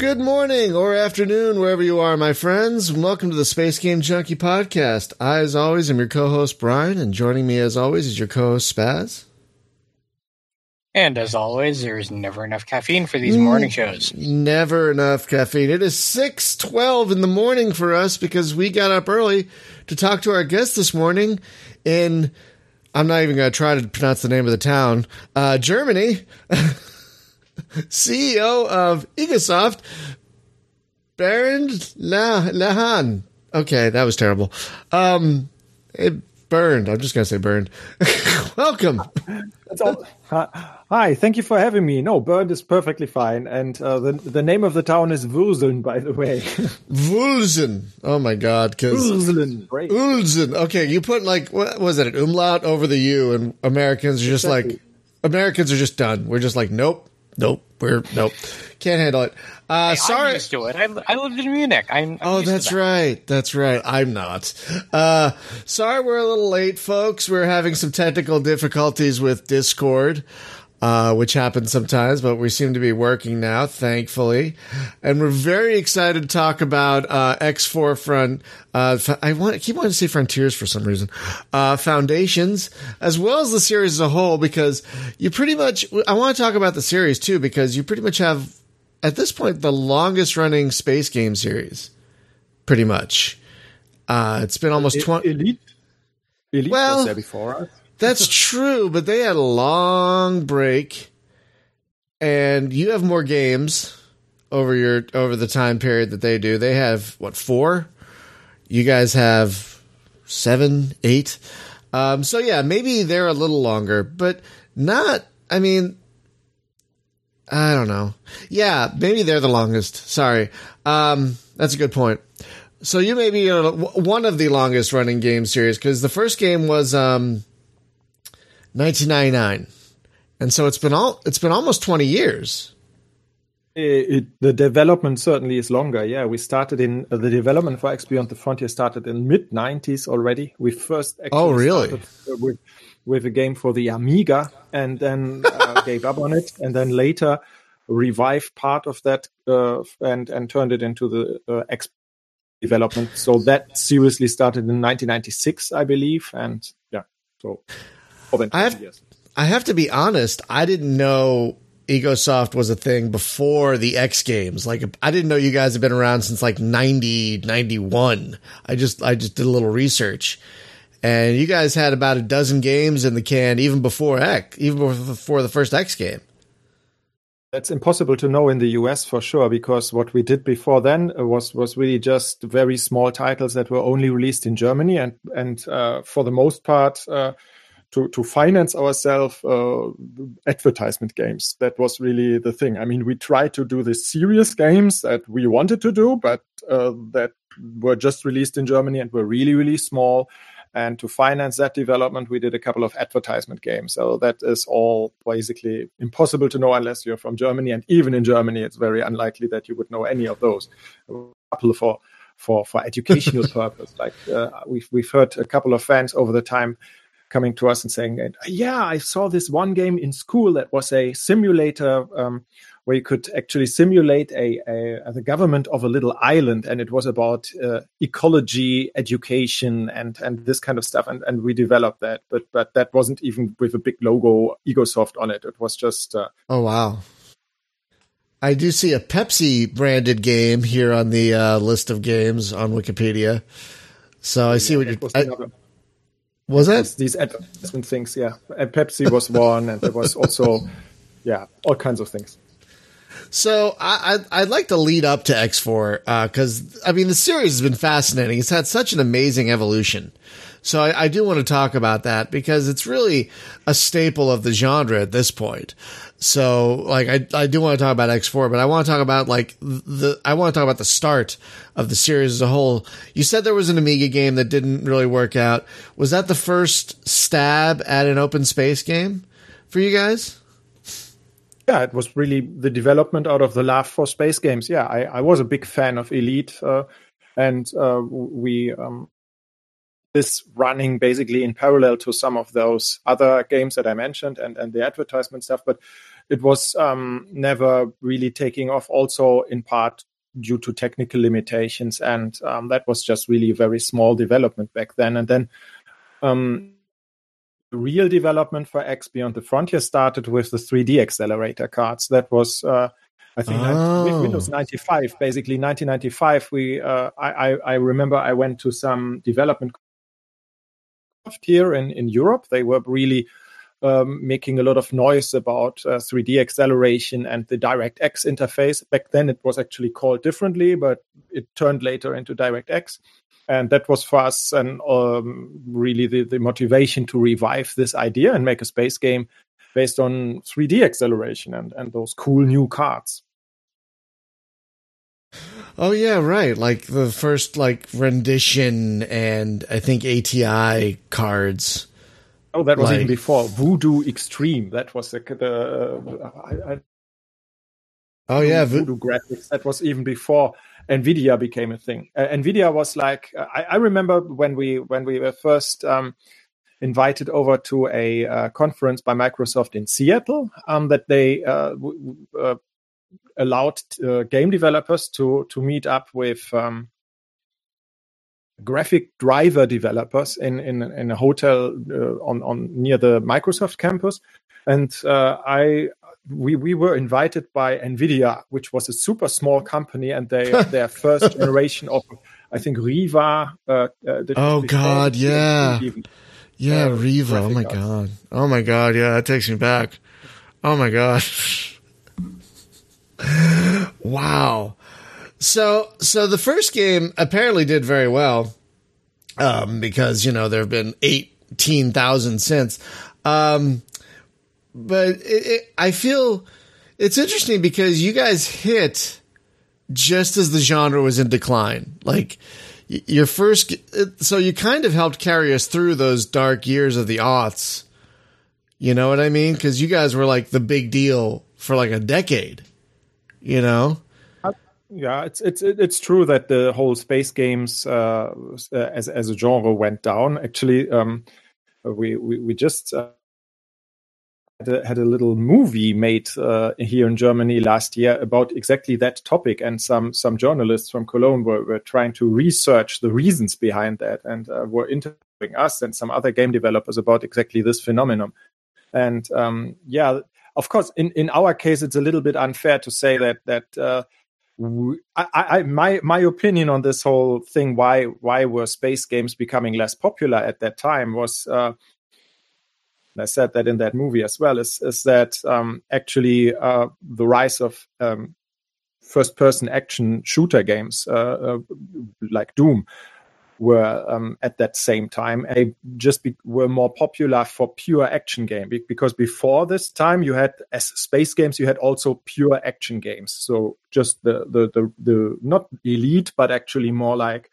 Good morning or afternoon, wherever you are, my friends. Welcome to the Space Game Junkie podcast. I, as always, am your co host, Brian, and joining me, as always, is your co host, Spaz. And as always, there's never enough caffeine for these morning shows. Never enough caffeine. It is 6:12 in the morning for us because we got up early to talk to our guest this morning in I'm not even going to try to pronounce the name of the town. Uh, Germany. CEO of Egosoft, Bernd Lehahn. Okay, that was terrible. Um, it burned. I'm just going to say burned. Welcome. That's all. Hi, thank you for having me. No, Bernd is perfectly fine. And uh, the the name of the town is Würselen, by the way. Wulzen. Oh my God. Wurzeln. Wulzen. Okay, you put like, what was it, an umlaut over the U, and Americans are just exactly. like, Americans are just done. We're just like, nope, nope, we're nope, can't handle it. Uh, hey, sorry, I'm used to it. I, I lived in Munich. I'm, I'm oh, that's that. right, that's right. I'm not. Uh, sorry, we're a little late, folks. We're having some technical difficulties with Discord. Uh, which happens sometimes, but we seem to be working now, thankfully. And we're very excited to talk about uh, X4 Front. Uh, I want I keep wanting to say Frontiers for some reason. Uh, Foundations, as well as the series as a whole, because you pretty much. I want to talk about the series too, because you pretty much have at this point the longest running space game series. Pretty much, uh, it's been almost twenty. Elite. Elite well, was there before us. That's true, but they had a long break, and you have more games over your over the time period that they do. They have what four? You guys have seven, eight. Um, so yeah, maybe they're a little longer, but not. I mean, I don't know. Yeah, maybe they're the longest. Sorry, um, that's a good point. So you may be one of the longest running game series because the first game was um, 1999, and so it's been all it's been almost 20 years. It, it, the development certainly is longer. Yeah, we started in uh, the development for X Beyond the Frontier started in mid 90s already. We first oh really with with a game for the Amiga, and then uh, gave up on it, and then later revived part of that uh, and and turned it into the uh, X development. So that seriously started in 1996, I believe, and yeah, so I have, years. I have to be honest. I didn't know EgoSoft was a thing before the X Games. Like I didn't know you guys have been around since like 90, 91. I just I just did a little research. And you guys had about a dozen games in the can even before X, even before the first X game. That's impossible to know in the US for sure because what we did before then was was really just very small titles that were only released in Germany and and uh, for the most part uh, to to finance ourselves uh, advertisement games. That was really the thing. I mean, we tried to do the serious games that we wanted to do, but uh, that were just released in Germany and were really really small. And to finance that development, we did a couple of advertisement games. So that is all basically impossible to know unless you're from Germany. And even in Germany, it's very unlikely that you would know any of those. A couple for for for educational purpose. Like uh, we've we've heard a couple of fans over the time coming to us and saying, "Yeah, I saw this one game in school that was a simulator um, where you could actually simulate a, a, the government of a little island, and it was about uh, ecology, education, and and this kind of stuff. And and we developed that, but but that wasn't even with a big logo EgoSoft on it. It was just uh, oh wow." I do see a Pepsi branded game here on the uh, list of games on Wikipedia. So I see what you're. Was it these advertisement things? Yeah, and Pepsi was one, and there was also, yeah, all kinds of things. So I, I would like to lead up to X4 because uh, I mean the series has been fascinating. It's had such an amazing evolution. So I, I, do want to talk about that because it's really a staple of the genre at this point. So like I, I do want to talk about X4, but I want to talk about like the I want to talk about the start of the series as a whole. You said there was an Amiga game that didn't really work out. Was that the first stab at an open space game for you guys? Yeah, it was really the development out of the love for space games. Yeah, I, I was a big fan of Elite, uh, and uh, we um, this running basically in parallel to some of those other games that I mentioned and, and the advertisement stuff, but it was um, never really taking off. Also, in part due to technical limitations, and um, that was just really a very small development back then. And then um, real development for X Beyond the Frontier started with the 3D accelerator cards. That was uh, I think oh. Windows 95, basically 1995, we uh, I, I remember I went to some development here in, in Europe. They were really um, making a lot of noise about uh, 3D acceleration and the DirectX interface. Back then, it was actually called differently, but it turned later into DirectX. And that was for us and um, really the, the motivation to revive this idea and make a space game based on 3D acceleration and, and those cool new cards. Oh yeah, right. Like the first like rendition and I think ATI cards. Oh, that was like, even before Voodoo Extreme. That was the, the uh, I, I, Oh yeah, Voodoo graphics. That was even before Nvidia became a thing. Uh, Nvidia was like I, I, remember when we when we were first um, invited over to a uh, conference by Microsoft in Seattle um, that they uh, w- uh, allowed uh, game developers to to meet up with um, graphic driver developers in in, in a hotel uh, on on near the Microsoft campus, and uh, I we we were invited by Nvidia, which was a super small company, and they their first generation of I think Riva. Uh, uh, oh God, yeah, even, yeah, uh, Riva. Oh my God, oh my God, yeah, that takes me back. Oh my God. wow. So so the first game apparently did very well. Um, because, you know, there have been eighteen thousand since. Um but it, it, I feel it's interesting because you guys hit just as the genre was in decline. Like your first, so you kind of helped carry us through those dark years of the aughts. You know what I mean? Because you guys were like the big deal for like a decade you know yeah it's it's it's true that the whole space games uh, as as a genre went down actually um, we, we we just uh, had, a, had a little movie made uh, here in Germany last year about exactly that topic, and some some journalists from Cologne were, were trying to research the reasons behind that, and uh, were interviewing us and some other game developers about exactly this phenomenon. And um, yeah, of course, in, in our case, it's a little bit unfair to say that that uh, I, I, my my opinion on this whole thing why why were space games becoming less popular at that time was uh, I said that in that movie as well is is that um, actually uh, the rise of um, first person action shooter games uh, uh like Doom were um, at that same time a, just be, were more popular for pure action game because before this time you had as space games you had also pure action games. So just the the the, the not elite but actually more like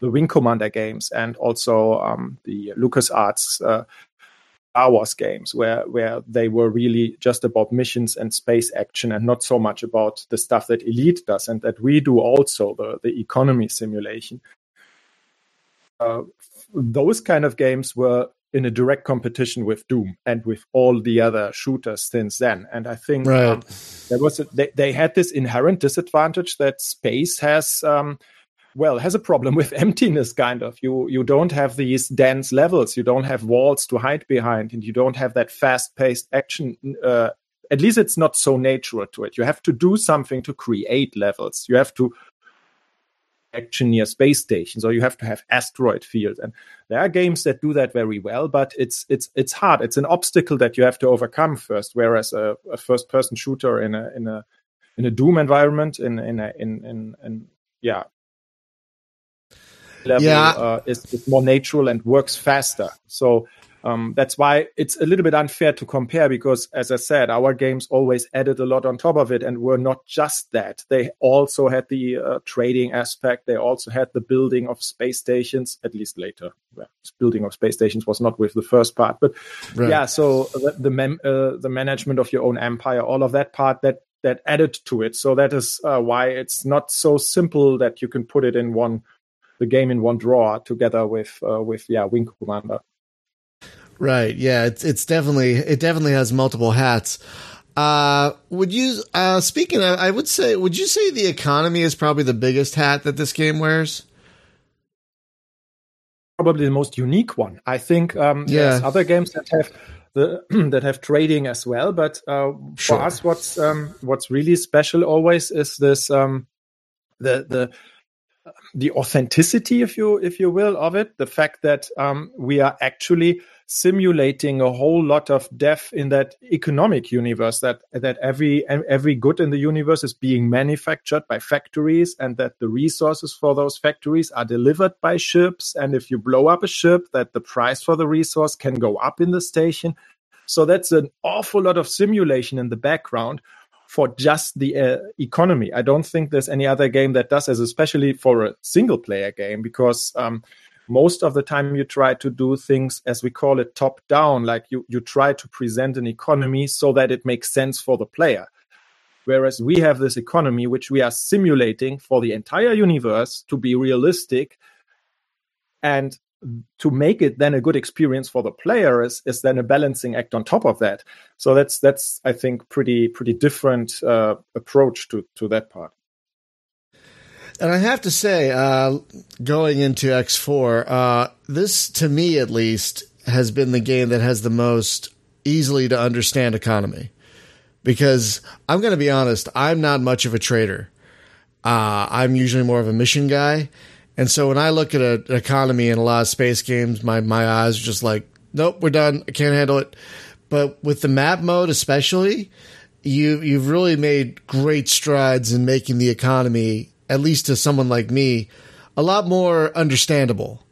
the wing commander games and also um, the lucasarts uh, Star Wars games, where where they were really just about missions and space action, and not so much about the stuff that Elite does and that we do also the the economy simulation uh, those kind of games were in a direct competition with Doom and with all the other shooters since then. And I think right. um, there was a, they, they had this inherent disadvantage that space has. Um, well, has a problem with emptiness, kind of. You you don't have these dense levels, you don't have walls to hide behind, and you don't have that fast-paced action. Uh, at least it's not so natural to it. You have to do something to create levels. You have to action near space stations or you have to have asteroid fields and there are games that do that very well but it's it's it's hard. It's an obstacle that you have to overcome first. Whereas a, a first person shooter in a in a in a doom environment in in a, in, in in yeah. Level yeah. Uh, is, is more natural and works faster. So um, that's why it's a little bit unfair to compare because, as I said, our games always added a lot on top of it and were not just that. They also had the uh, trading aspect. They also had the building of space stations, at least later. Well, building of space stations was not with the first part, but right. yeah. So the the, mem- uh, the management of your own empire, all of that part that that added to it. So that is uh, why it's not so simple that you can put it in one the game in one drawer together with uh, with yeah Wing Commander. Right. Yeah. It's it's definitely it definitely has multiple hats. Uh, would you uh, speaking of, I would say, would you say the economy is probably the biggest hat that this game wears? Probably the most unique one. I think um, yeah. there's other games that have the that have trading as well, but uh, sure. for us, what's um, what's really special always is this um, the the the authenticity, if you if you will, of it. The fact that um, we are actually simulating a whole lot of death in that economic universe. That that every every good in the universe is being manufactured by factories, and that the resources for those factories are delivered by ships. And if you blow up a ship, that the price for the resource can go up in the station. So that's an awful lot of simulation in the background for just the uh, economy. I don't think there's any other game that does as, especially for a single player game, because um, most of the time you try to do things as we call it top down, like you you try to present an economy so that it makes sense for the player. Whereas we have this economy which we are simulating for the entire universe to be realistic and to make it then a good experience for the player is, is then a balancing act on top of that. So that's that's I think pretty pretty different uh, approach to to that part. And I have to say, uh, going into X4, uh, this to me at least has been the game that has the most easily to understand economy. Because I'm going to be honest, I'm not much of a trader. Uh, I'm usually more of a mission guy. And so when I look at a, an economy in a lot of space games, my, my eyes are just like, nope, we're done. I can't handle it. But with the map mode, especially, you you've really made great strides in making the economy, at least to someone like me, a lot more understandable.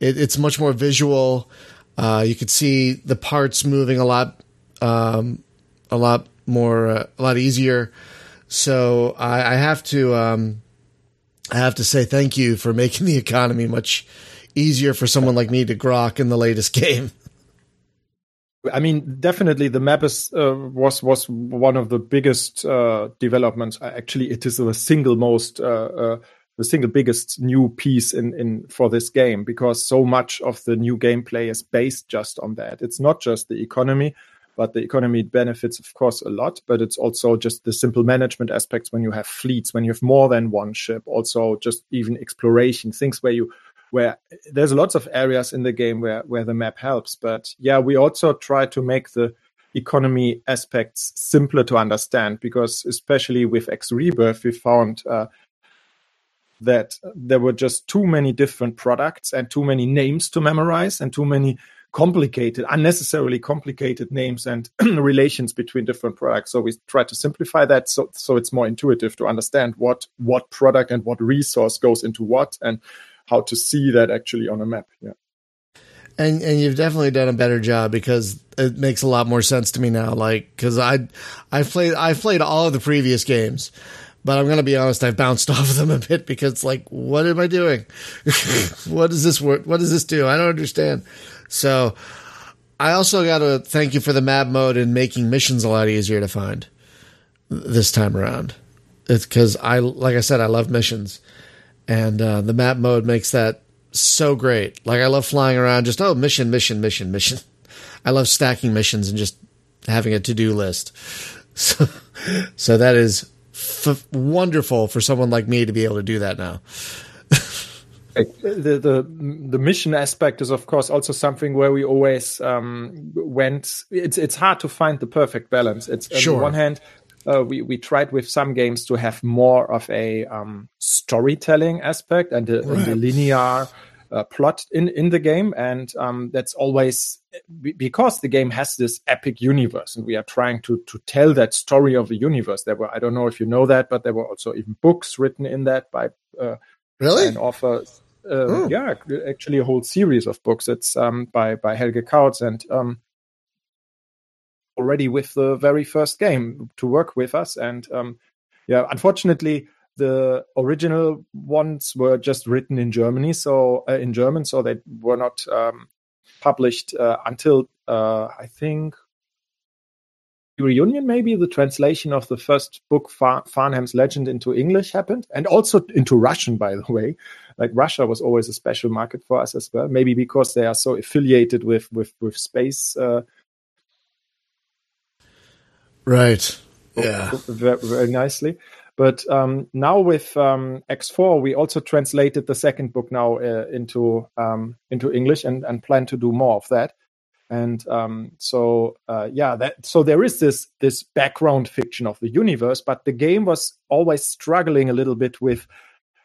It, it's much more visual. Uh, you could see the parts moving a lot, um, a lot more, uh, a lot easier. So I, I have to. Um, I have to say thank you for making the economy much easier for someone like me to grok in the latest game. I mean, definitely the map is uh, was was one of the biggest uh, developments. Actually, it is the single most uh, uh, the single biggest new piece in in for this game because so much of the new gameplay is based just on that. It's not just the economy, but the economy benefits, of course, a lot. But it's also just the simple management aspects when you have fleets, when you have more than one ship. Also, just even exploration things where you where there's lots of areas in the game where where the map helps. But yeah, we also try to make the economy aspects simpler to understand because especially with X Rebirth, we found. Uh, that there were just too many different products and too many names to memorize and too many complicated, unnecessarily complicated names and relations between different products. So we try to simplify that so so it's more intuitive to understand what what product and what resource goes into what and how to see that actually on a map. Yeah. And and you've definitely done a better job because it makes a lot more sense to me now. Like because I I played I played all of the previous games, but I'm gonna be honest, I've bounced off of them a bit because like what am I doing? what does this work? What does this do? I don't understand. So I also got to thank you for the map mode and making missions a lot easier to find this time around. It's because I, like I said, I love missions, and uh, the map mode makes that so great. Like I love flying around, just oh mission, mission, mission, mission. I love stacking missions and just having a to do list. So, so that is f- wonderful for someone like me to be able to do that now. the, the the mission aspect is of course also something where we always um, went. It's it's hard to find the perfect balance. It's on the one hand. Uh, we we tried with some games to have more of a um, storytelling aspect and the, right. and the linear uh, plot in in the game, and um, that's always because the game has this epic universe, and we are trying to to tell that story of the universe. There were I don't know if you know that, but there were also even books written in that by uh, really an author uh, oh. yeah, actually a whole series of books. It's um, by by Helge Kautz and um, already with the very first game to work with us. And um, yeah, unfortunately, the original ones were just written in Germany, so uh, in German, so they were not um, published uh, until uh, I think reunion, maybe the translation of the first book, Far- Farnham's Legend, into English happened, and also into Russian, by the way. Like Russia was always a special market for us as well. Maybe because they are so affiliated with with with space. Right. Yeah. Very, very nicely. But um, now with um, X4, we also translated the second book now uh, into um, into English and, and plan to do more of that and um, so uh, yeah that so there is this this background fiction of the universe but the game was always struggling a little bit with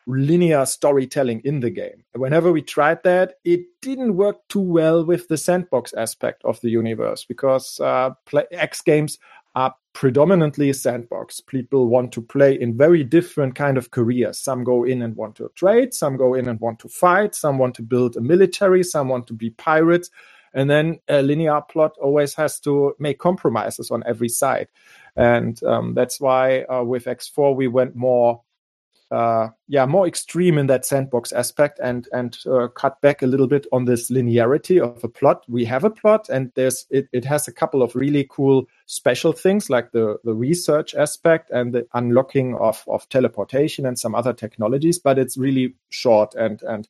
linear storytelling in the game whenever we tried that it didn't work too well with the sandbox aspect of the universe because uh, play, x games are predominantly sandbox. People want to play in very different kind of careers. Some go in and want to trade some go in and want to fight some want to build a military some want to be pirates. And then a linear plot always has to make compromises on every side. And um, that's why uh, with X4 we went more, uh, yeah, more extreme in that sandbox aspect and and uh, cut back a little bit on this linearity of a plot. We have a plot, and there's it, it has a couple of really cool special things like the the research aspect and the unlocking of of teleportation and some other technologies, but it's really short and and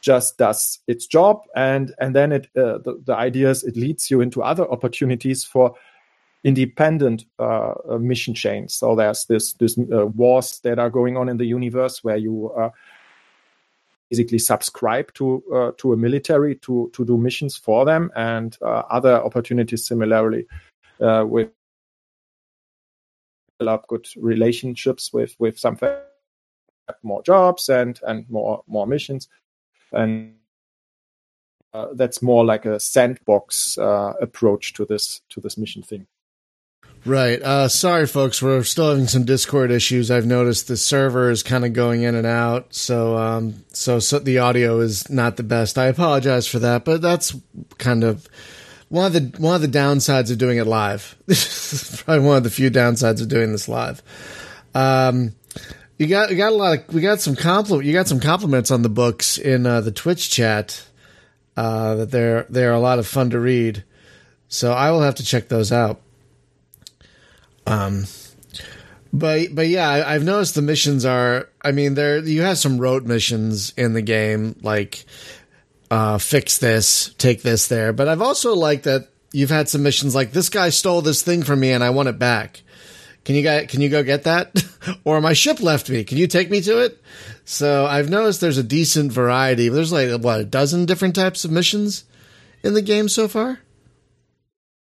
just does its job and and then it uh, the, the idea is it leads you into other opportunities for independent uh, uh, mission chains so there's this this uh, wars that are going on in the universe where you uh, basically subscribe to uh, to a military to to do missions for them and other opportunities similarly with develop good relationships with with some more jobs and and more more missions and uh, that's more like a sandbox uh, approach to this to this mission thing. Right. Uh, sorry, folks. We're still having some Discord issues. I've noticed the server is kind of going in and out, so um, so so the audio is not the best. I apologize for that, but that's kind of one of the one of the downsides of doing it live. Probably one of the few downsides of doing this live. Um, you got you got a lot of we got some compliment you got some compliments on the books in uh, the Twitch chat. Uh, that they're they're a lot of fun to read, so I will have to check those out. Um, but but yeah, I, have noticed the missions are. I mean, there you have some road missions in the game, like uh, fix this, take this there. But I've also liked that you've had some missions like this guy stole this thing from me and I want it back. Can you guys, can you go get that? or my ship left me. Can you take me to it? So I've noticed there's a decent variety. There's like what a dozen different types of missions in the game so far.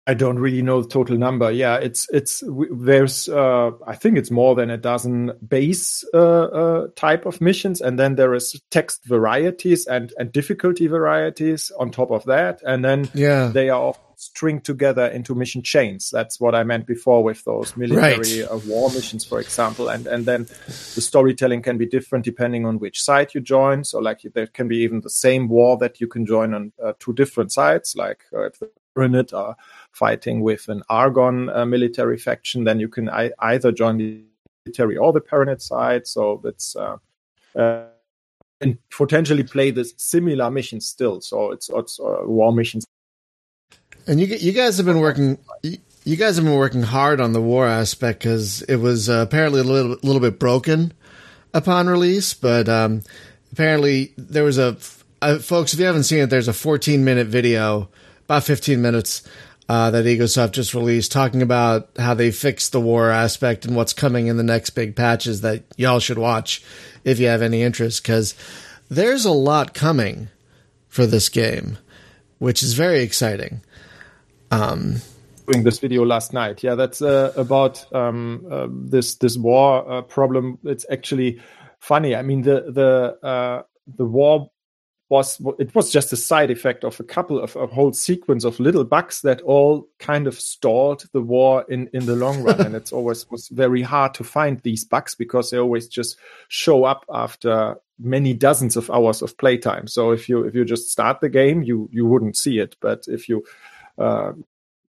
I don't really know the total number. Yeah, it's it's there's uh, I think it's more than a dozen base uh, uh, type of missions, and then there is text varieties and and difficulty varieties on top of that, and then yeah, they are all stringed together into mission chains. That's what I meant before with those military right. uh, war missions, for example. And and then the storytelling can be different depending on which side you join. So like there can be even the same war that you can join on uh, two different sides. Like uh, if the Paranid are fighting with an Argon uh, military faction, then you can I- either join the military or the Paranid side. So that's uh, uh, and potentially play the similar mission still. So it's, it's uh, war missions and you you guys have been working. You guys have been working hard on the war aspect because it was uh, apparently a little little bit broken upon release, but um, apparently there was a uh, folks. If you haven't seen it, there's a 14 minute video, about 15 minutes. Uh, that Egosoft just released, talking about how they fixed the war aspect and what's coming in the next big patches that y'all should watch if you have any interest, because there's a lot coming for this game, which is very exciting. Um, doing this video last night. Yeah, that's uh, about um, uh, this this war uh, problem. It's actually funny. I mean, the the uh, the war was it was just a side effect of a couple of a whole sequence of little bugs that all kind of stalled the war in in the long run. and it's always was very hard to find these bugs because they always just show up after many dozens of hours of playtime. So if you if you just start the game, you you wouldn't see it. But if you uh,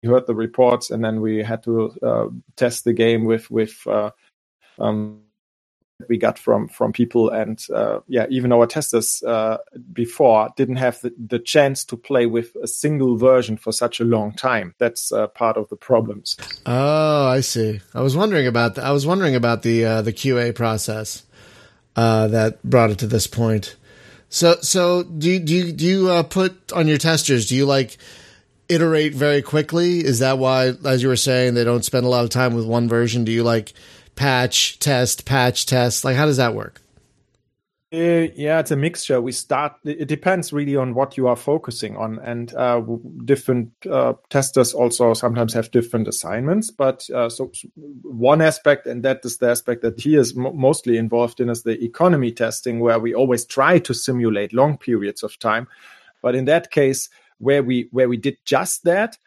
you heard the reports, and then we had to uh, test the game with with uh, um, we got from from people. And uh, yeah even our testers uh, before didn't have the, the, chance to play with a single version for such a long time. That's uh, part of the problems. Oh i see. I was wondering about the, i was wondering about the uh, the qa process uh, that brought it to this point. So so do you, do you, do you uh, put on your testers do you like iterate very quickly? Is that why as you were saying they don't spend a lot of time with one version? Do you like patch, test, patch, test? Like, how does that work? Uh, yeah, it's a mixture. We start. It depends really on what you are focusing on, and uh, different uh, testers also sometimes have different assignments. But uh, so, one aspect, and that is the aspect that he is mo- mostly involved in, is the economy testing, where we always try to simulate long periods of time. But in that case, where we where we did just that,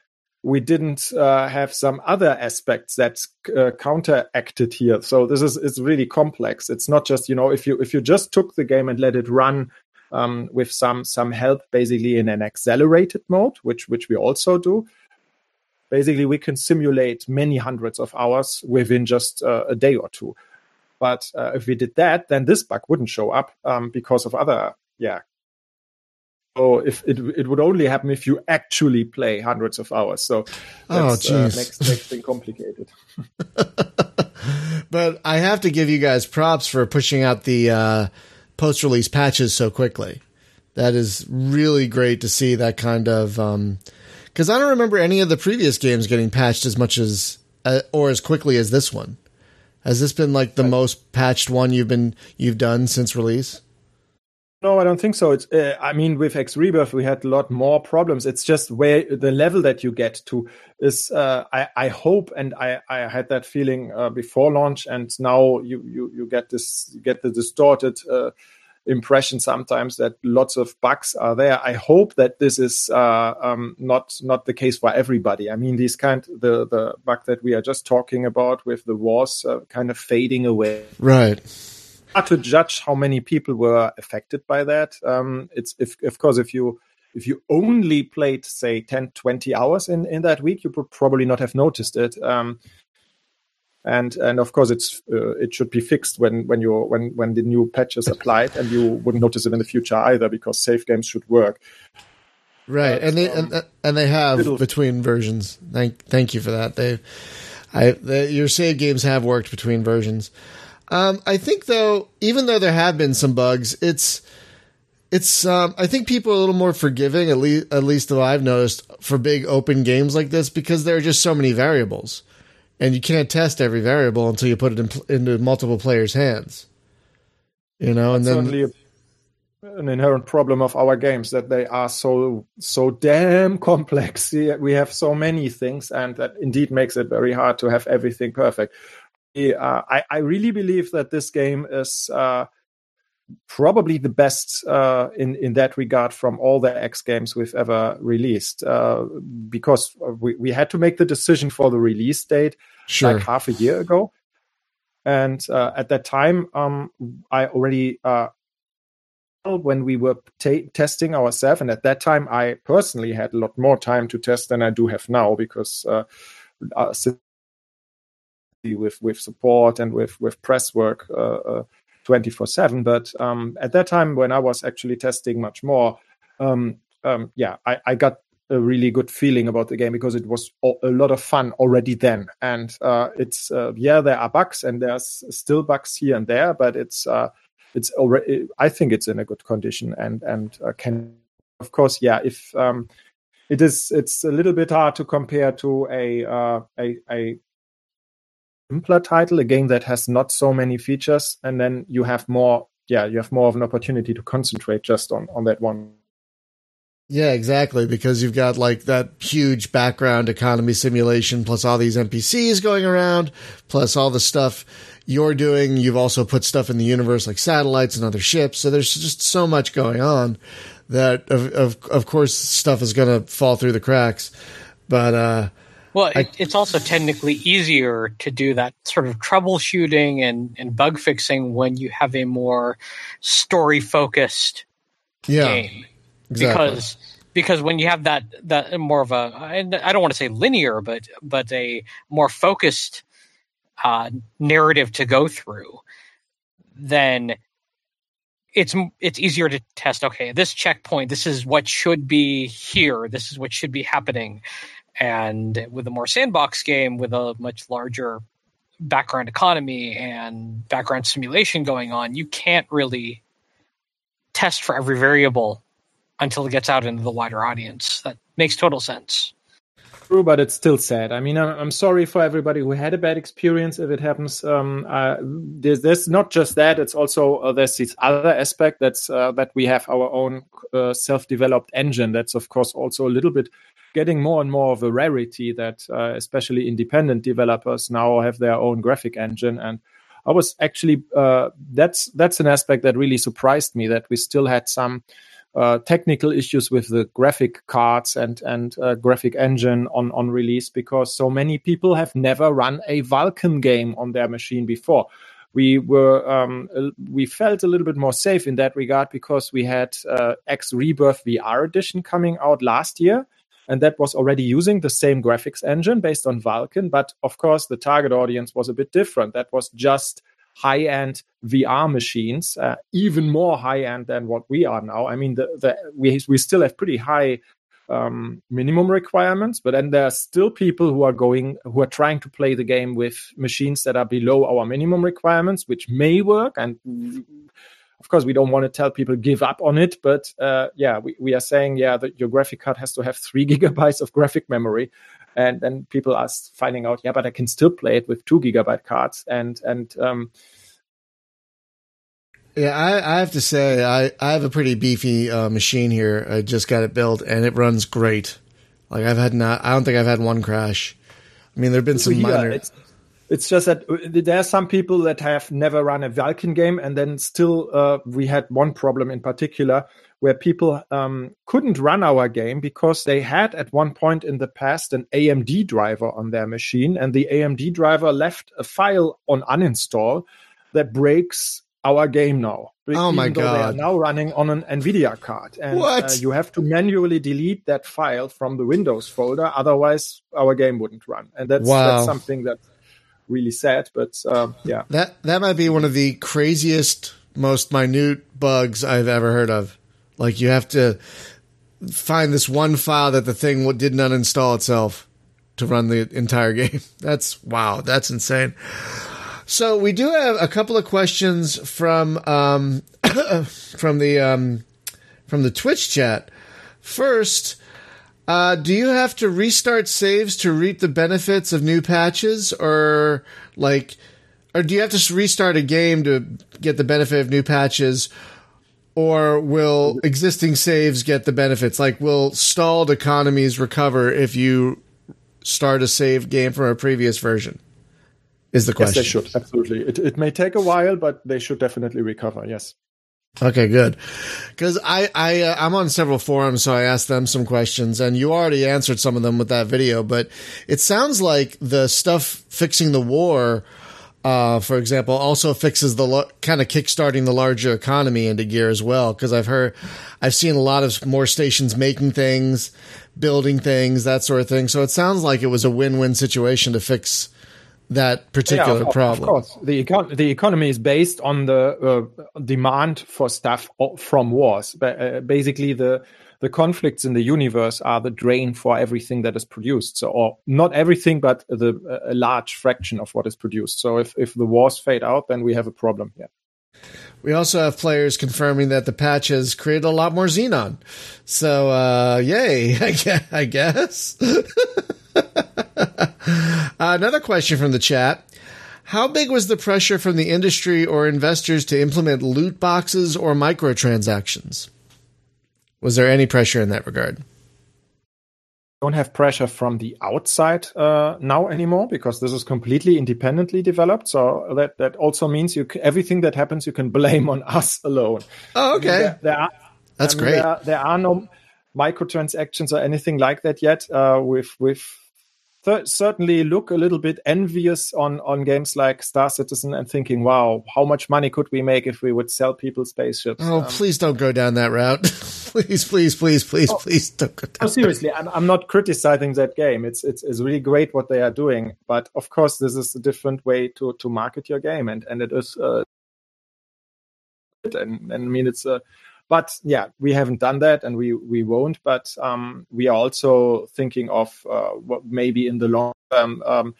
we didn't uh, have some other aspects that uh, counteracted here. So this is it's really complex. It's not just you know if you if you just took the game and let it run um, with some some help, basically in an accelerated mode, which which we also do. Basically, we can simulate many hundreds of hours within just uh, a day or two. But uh, if we did that, then this bug wouldn't show up um, because of other yeah if it it would only happen if you actually play hundreds of hours. So oh, that's, uh, makes makes things complicated. but I have to give you guys props for pushing out the uh, post release patches so quickly. That is really great to see that kind of because um, I don't remember any of the previous games getting patched as much as uh, or as quickly as this one. Has this been like the most patched one you've been you've done since release? No, I don't think so. It's, uh, I mean, with X Rebirth, we had a lot more problems. It's just where the level that you get to is. Uh, I, I hope, and I, I had that feeling uh, before launch, and now you, you, you get this, you get the distorted uh, impression sometimes that lots of bugs are there. I hope that this is uh, um, not not the case for everybody. I mean, these kind the the bug that we are just talking about with the wars uh, kind of fading away, right hard to judge how many people were affected by that. Um, it's if, of course, if you if you only played say 10 20 hours in in that week you would probably not have noticed it um, and and of course it's uh, it should be fixed when when you when when the new patch is applied and you wouldn't notice it in the future either because save games should work right and they um, and, and they have between versions thank thank you for that they I, the, your save games have worked between versions. Um, I think though, even though there have been some bugs, it's it's um, I think people are a little more forgiving, at least at least that I've noticed for big open games like this because there are just so many variables, and you can't test every variable until you put it in, into multiple players' hands. You know, and then an inherent problem of our games that they are so so damn complex. We have so many things, and that indeed makes it very hard to have everything perfect uh, I, I, really believe that this game is uh, probably the best uh, in in that regard from all the X games we've ever released. Uh, because we, we had to make the decision for the release date sure. like half a year ago, and uh, at that time, um, I already uh, when we were t- testing ourselves, and at that time, I personally had a lot more time to test than I do have now because. Uh, with with support and with with press work uh, uh, 24 7 but um, at that time when i was actually testing much more um, um, yeah I, I, got a really good feeling about the game because it was a lot of fun already then. And uh, it's uh, yeah there are bugs and there's still bugs here and there but it's uh, it's already i think it's in a good condition and and uh, can of course yeah if um, it is it's a little bit hard to compare to a a, a simpler title, a game that has not so many features, and then you have more. Yeah, you have more of an opportunity to concentrate just on on that one. Yeah, exactly. Because you've got like that huge background economy simulation, plus all these NPCs going around, plus all the stuff you're doing. You've also put stuff in the universe like satellites and other ships. So there's just so much going on that, of of, of course, stuff is going to fall through the cracks. But uh, well, I, it's also technically easier to do that sort of troubleshooting and, and bug fixing when you have a more story focused yeah, game. Exactly. Because because when you have that that more of a I don't want to say linear, but but a more focused uh, narrative to go through, then it's it's easier to test. Okay, this checkpoint, this is what should be here. This is what should be happening. And with a more sandbox game with a much larger background economy and background simulation going on, you can't really test for every variable until it gets out into the wider audience. That makes total sense. True, but it's still sad. I mean, I'm, sorry for everybody who had a bad experience if it happens. Um, uh, there's, there's, not just that; it's also uh, there's this other aspect that's uh, that we have our own uh, self-developed engine. That's of course also a little bit getting more and more of a rarity that uh, especially independent developers now have their own graphic engine and I was actually uh, that's that's an aspect that really surprised me that we still had some uh, technical issues with the graphic cards and and uh, graphic engine on on release because so many people have never run a Vulkan game on their machine before. We were um, we felt a little bit more safe in that regard because we had uh, X Rebirth VR edition coming out last year, and that was already using the same graphics engine based on Vulkan. But of course, the target audience was a bit different. That was just high end VR machines, uh, even more high end than what we are now. I mean, the, the, we, we still have pretty high um, minimum requirements, but then there are still people who are going, who are trying to play the game with machines that are below our minimum requirements, which may work. And of course, we don't want to tell people give up on it, but uh, yeah, we, we are saying, yeah, that your graphic card has to have three gigabytes of graphic memory. And then people are finding out, yeah, but I can still play it with two gigabyte cards. And, and, um, yeah, I, I, have to say, I, I have a pretty beefy uh, machine here. I just got it built, and it runs great. Like I've had not, I don't think I've had one crash. I mean, there've been some yeah, minor. It's, it's just that uh, there are some people that have never run a Vulkan game, and then still uh, we had one problem in particular where people um, couldn't run our game because they had at one point in the past an AMD driver on their machine, and the AMD driver left a file on uninstall that breaks our game now. Oh my god! They are now running on an Nvidia card, and uh, you have to manually delete that file from the Windows folder. Otherwise, our game wouldn't run, and that's, wow. that's something that really sad. But uh, yeah, that that might be one of the craziest, most minute bugs I've ever heard of. Like you have to find this one file that the thing didn't uninstall itself to run the entire game. That's wow, that's insane. So we do have a couple of questions from um, from the um, from the Twitch chat. First, uh, do you have to restart saves to reap the benefits of new patches, or like, or do you have to restart a game to get the benefit of new patches? Or will existing saves get the benefits? Like, will stalled economies recover if you start a save game from a previous version? Is the question? Yes, they should absolutely. It it may take a while, but they should definitely recover. Yes. Okay, good. Because I I uh, I'm on several forums, so I asked them some questions, and you already answered some of them with that video. But it sounds like the stuff fixing the war, uh, for example, also fixes the lo- kind of kickstarting the larger economy into gear as well. Because I've heard, I've seen a lot of more stations making things, building things, that sort of thing. So it sounds like it was a win-win situation to fix that particular yeah, of, problem. Of course, the econ- the economy is based on the uh, demand for stuff from wars. But, uh, basically, the the conflicts in the universe are the drain for everything that is produced. So, or not everything, but the a large fraction of what is produced. So, if if the wars fade out, then we have a problem here. We also have players confirming that the patch has created a lot more Xenon. So, uh, yay, I guess. Another question from the chat. How big was the pressure from the industry or investors to implement loot boxes or microtransactions? Was there any pressure in that regard? Don't have pressure from the outside uh, now anymore because this is completely independently developed. So that that also means you everything that happens you can blame on us alone. Oh, okay. There, there are, That's I mean, great. There, there, are no microtransactions or anything like that yet. Uh, with with th- certainly look a little bit envious on on games like Star Citizen and thinking, "Wow, how much money could we make if we would sell people spaceships?" Oh, um, please don't go down that route. please, please, please, please, oh, please don't go down. Oh, seriously, I'm, I'm not criticizing that game. It's, it's it's really great what they are doing, but of course, this is a different way to to market your game, and and it is. Uh, and, and I mean it's a but yeah, we haven't done that, and we we won't. But um, we are also thinking of uh, what maybe in the long term um,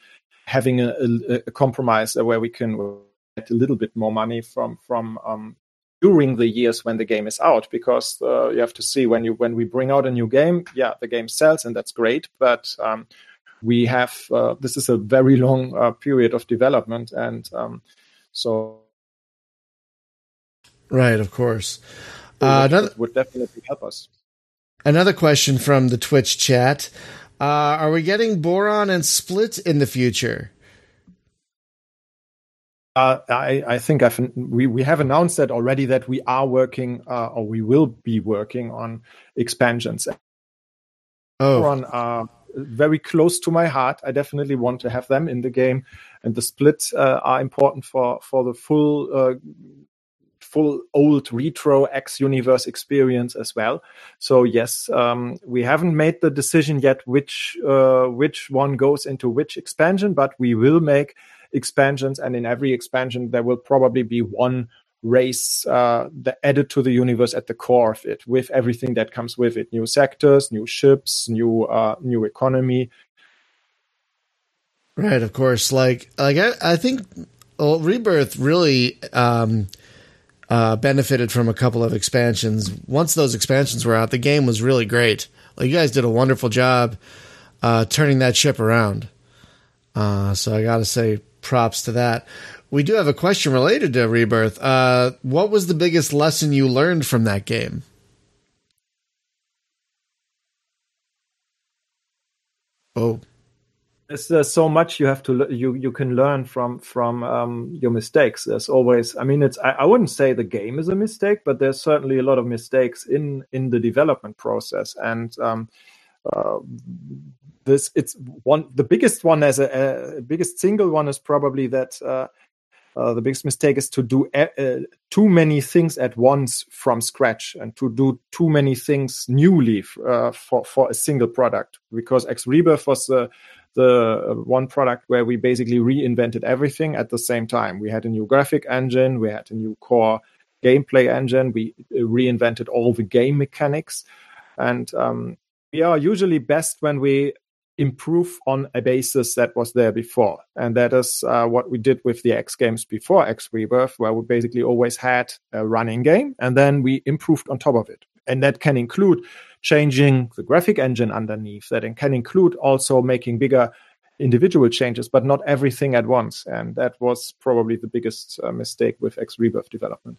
having a, a, a, compromise where we can get a little bit more money from from um, during the years when the game is out, because uh, you have to see when you when we bring out a new game, yeah, the game sells, and that's great, but um, we have uh, this is a very long uh, period of development, and um, so. Right, of course. Uh, another would definitely help us. Another question from the Twitch chat: uh, Are we getting Boron and Split in the future? Uh, I, I, think I've, we we have announced that already that we are working uh, or we will be working on expansions. Oh, Boron are very close to my heart. I definitely want to have them in the game, and the split uh, are important for for the full uh, full old retro X universe experience as well. So yes, um, we haven't made the decision yet which uh, which one goes into which expansion, but we will make expansions, and in every expansion there will probably be one race uh, added to the universe at the core of it, with everything that comes with it: new sectors, new ships, new uh, new economy. Right, of course. Like, like I, I think well, Rebirth really um, uh, benefited from a couple of expansions. Once those expansions were out, the game was really great. Like you guys did a wonderful job uh, turning that ship around. Uh, so I got to say props to that. We do have a question related to Rebirth. Uh, what was the biggest lesson you learned from that game? Oh, there's, there's so much you have to you you can learn from from um, your mistakes. There's always, I mean, it's I, I, wouldn't say the game is a mistake, but there's certainly a lot of mistakes in in the development process, and um, uh, this it's one the biggest one as a, a, biggest single one is probably that. Uh, uh, the biggest mistake is to do uh, too many things at once from scratch and to do too many things newly uh, for for a single product because X Rebirth was the the uh, one product where we basically reinvented everything at the same time. We had a new graphic engine, we had a new core gameplay engine, we uh, reinvented all the game mechanics, and um, we are usually best when we improve on a basis that was there before. And that is uh, what we did with the X games before X Rebirth, where we basically always had a running game and then we improved on top of it. And that can include changing the graphic engine underneath. That can include also making bigger individual changes, but not everything at once. And that was probably the biggest uh, mistake with X Rebirth development.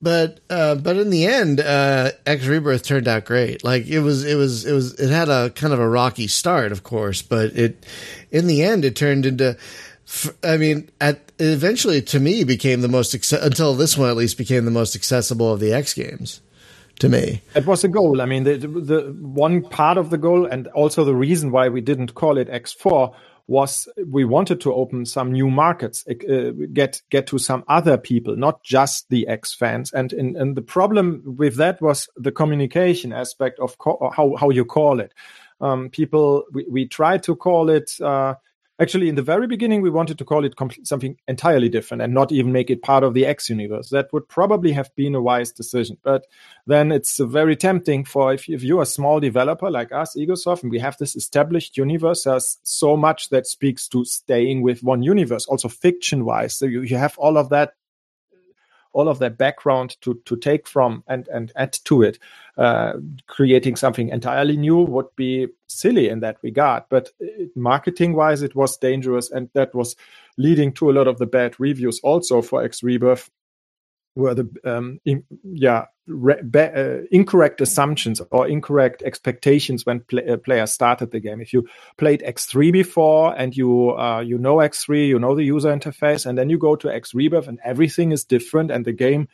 But uh, but in the end, uh, X Rebirth turned out great. Like it was it was it was it had a kind of a rocky start, of course, but it in the end it turned into. I mean, at eventually to me became the most until this one at least became the most accessible of the X games to me. It was a goal. I mean, the, the one part of the goal, and also the reason why we didn't call it X4 was we wanted to open some new markets, uh, get get to some other people, not just the X fans. And in, and the problem with that was the communication aspect of how how you call it. Um, people, we, we tried to call it. Uh, Actually, in the very beginning, we wanted to call it something entirely different and not even make it part of the X universe. That would probably have been a wise decision. But then it's very tempting for if, if you're a small developer like us, Egosoft, and we have this established universe, there's so much that speaks to staying with one universe, also fiction wise. So you, you have all of that all of their background to to take from and and add to it. Uh, creating something entirely new would be silly in that regard. But marketing wise, it was dangerous, and that was leading to a lot of the bad reviews also for X Rebirth were the um, in, yeah uh, incorrect assumptions or incorrect expectations when uh, players started the game. If you played X3 before and you uh, you know X3, you know the user interface, and then you go to X Rebirth and everything is different, and the game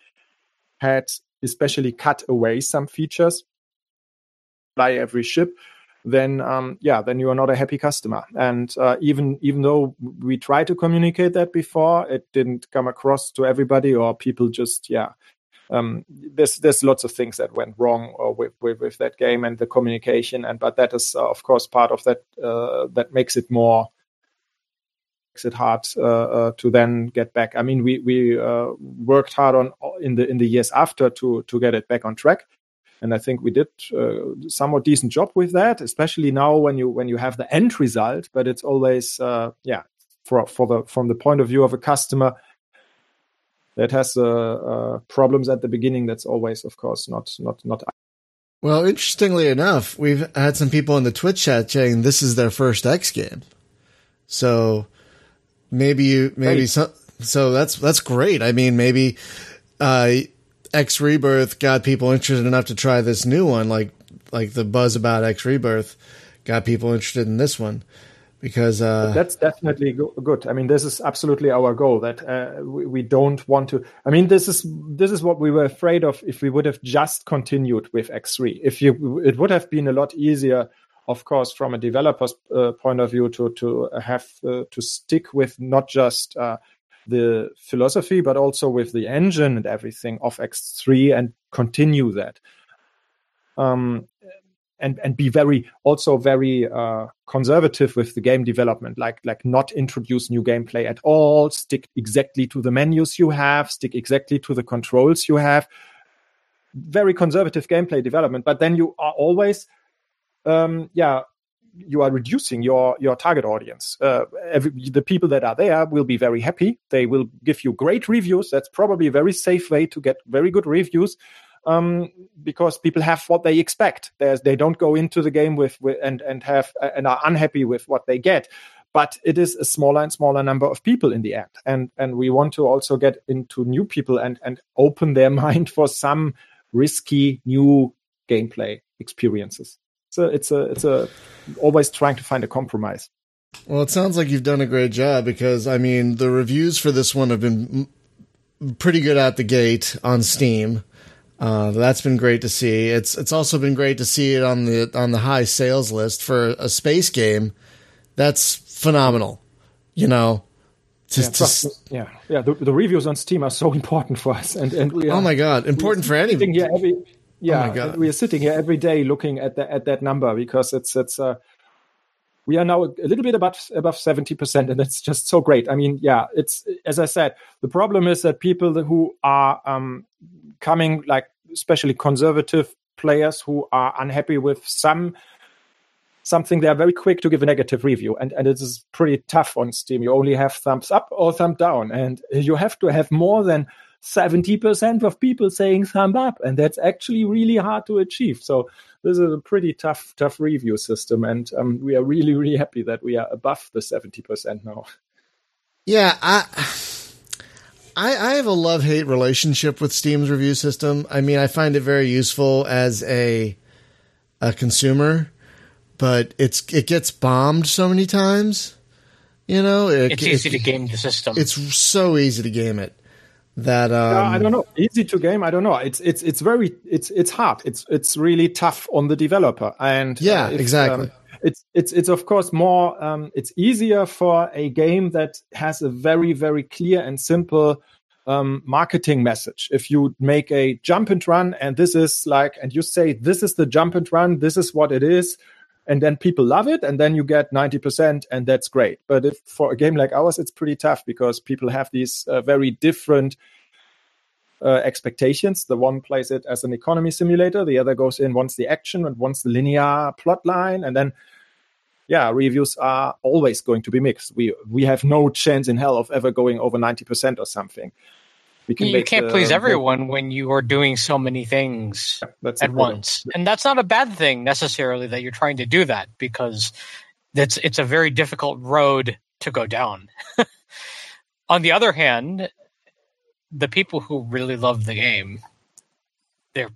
had especially cut away some features, fly every ship then um, yeah, then you are not a happy customer. And uh, even even though we tried to communicate that before, it didn't come across to everybody, or people just yeah. Um, there's there's lots of things that went wrong uh, with, with, with that game and the communication, and but that is uh, of course part of that uh, that makes it more makes it hard uh, uh, to then get back. I mean, we we worked hard on in the in the years after to to get it back on track, and I think we did uh, somewhat decent job with that. Especially now when you when you have the end result, but it's always uh, yeah for for the from the point of view of a customer that has uh, problems at the beginning. That's always, of course, not not not well, interestingly enough, we've had some people in the Twitch chat saying this is their first X game. So maybe you maybe so, so that's that's great. I mean, maybe uh, X Rebirth got people interested enough to try this new one, like like the buzz about X Rebirth got people interested in this one because uh, that's definitely good. I mean, this is absolutely our goal. That uh, we, we, don't want to. I mean, this is this is what we were afraid of if we would have just continued with X3. If you, it would have been a lot easier, of course, from a developer's uh, point of view, to to have uh, to stick with not just uh, the philosophy, but also with the engine and everything of X3 and continue that. Um, and and be very also very uh, conservative with the game development like like not introduce new gameplay at all stick exactly to the menus you have stick exactly to the controls you have very conservative gameplay development but then you are always um, yeah you are reducing your your target audience uh, every, the people that are there will be very happy they will give you great reviews that's probably a very safe way to get very good reviews um, because people have what they expect. There's, they don't go into the game with, with and and have and are unhappy with what they get. But it is a smaller and smaller number of people in the end, and and we want to also get into new people and and open their mind for some risky new gameplay experiences. So it's a it's a always trying to find a compromise. Well, it sounds like you've done a great job because I mean the reviews for this one have been pretty good out the gate on Steam. Uh, that's been great to see. It's it's also been great to see it on the on the high sales list for a space game. That's phenomenal. You know, to, yeah, to, yeah, yeah. The, the, reviews on Steam are so important for us, and and we are, oh my god, important for anyone. Here every, yeah, oh we are sitting here every day looking at the, at that number because it's it's uh, we are now a little bit above above 70% and it's just so great. I mean yeah it's as i said the problem is that people who are um, coming like especially conservative players who are unhappy with some something they are very quick to give a negative review and and it is pretty tough on steam. You only have thumbs up or thumb down and you have to have more than 70% of people saying thumb up and that's actually really hard to achieve so this is a pretty tough tough review system and um, we are really really happy that we are above the 70% now yeah i I, I have a love hate relationship with Steam's review system. I mean, I find it very useful as a a consumer, but it's it gets bombed so many times. You know, it, it's easy to game the system. It's so easy to game it that um, yeah, I don't know. Easy to game, I don't know. It's it's it's very it's it's hard. It's it's really tough on the developer. And yeah, uh, if, exactly. Um, it's it's it's of course more um, it's easier for a game that has a very very clear and simple um, marketing message. If you make a jump and run, and this is like, and you say this is the jump and run, this is what it is, and then people love it, and then you get ninety percent, and that's great. But if for a game like ours, it's pretty tough because people have these uh, very different uh, expectations. The one plays it as an economy simulator, the other goes in wants the action and wants the linear plot line, and then yeah, reviews are always going to be mixed. We we have no chance in hell of ever going over ninety percent or something. You can't the, please everyone when you are doing so many things yeah, at once, and that's not a bad thing necessarily that you're trying to do that because that's it's a very difficult road to go down. On the other hand, the people who really love the game, they're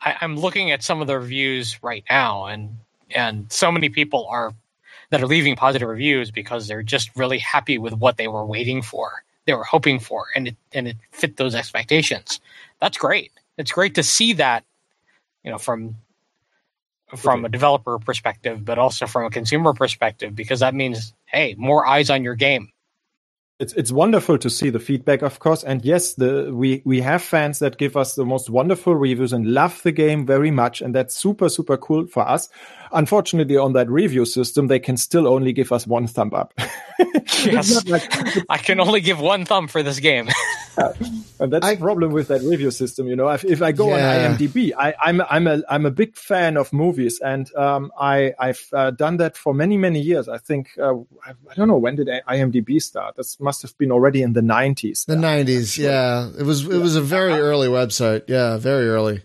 I, am looking at some of the reviews right now, and and so many people are that are leaving positive reviews because they're just really happy with what they were waiting for, they were hoping for, and it and it fit those expectations. That's great. It's great to see that, you know, from from a developer perspective, but also from a consumer perspective, because that means hey, more eyes on your game. it's it's wonderful to see the feedback, of course, and yes, the we we have fans that give us the most wonderful reviews and love the game very much, and that's super super cool for us. Unfortunately, on that review system, they can still only give us one thumb up. yes. Like, I can only give one thumb for this game. and that's I, the problem with that review system. You know, if, if I go yeah. on IMDb, I, am I'm, I'm a I'm a big fan of movies, and um, I I've uh, done that for many many years. I think uh, I, I, don't know when did IMDb start. This must have been already in the 90s. The 90s, yeah. It was it yeah. was a very early website. Yeah, very early.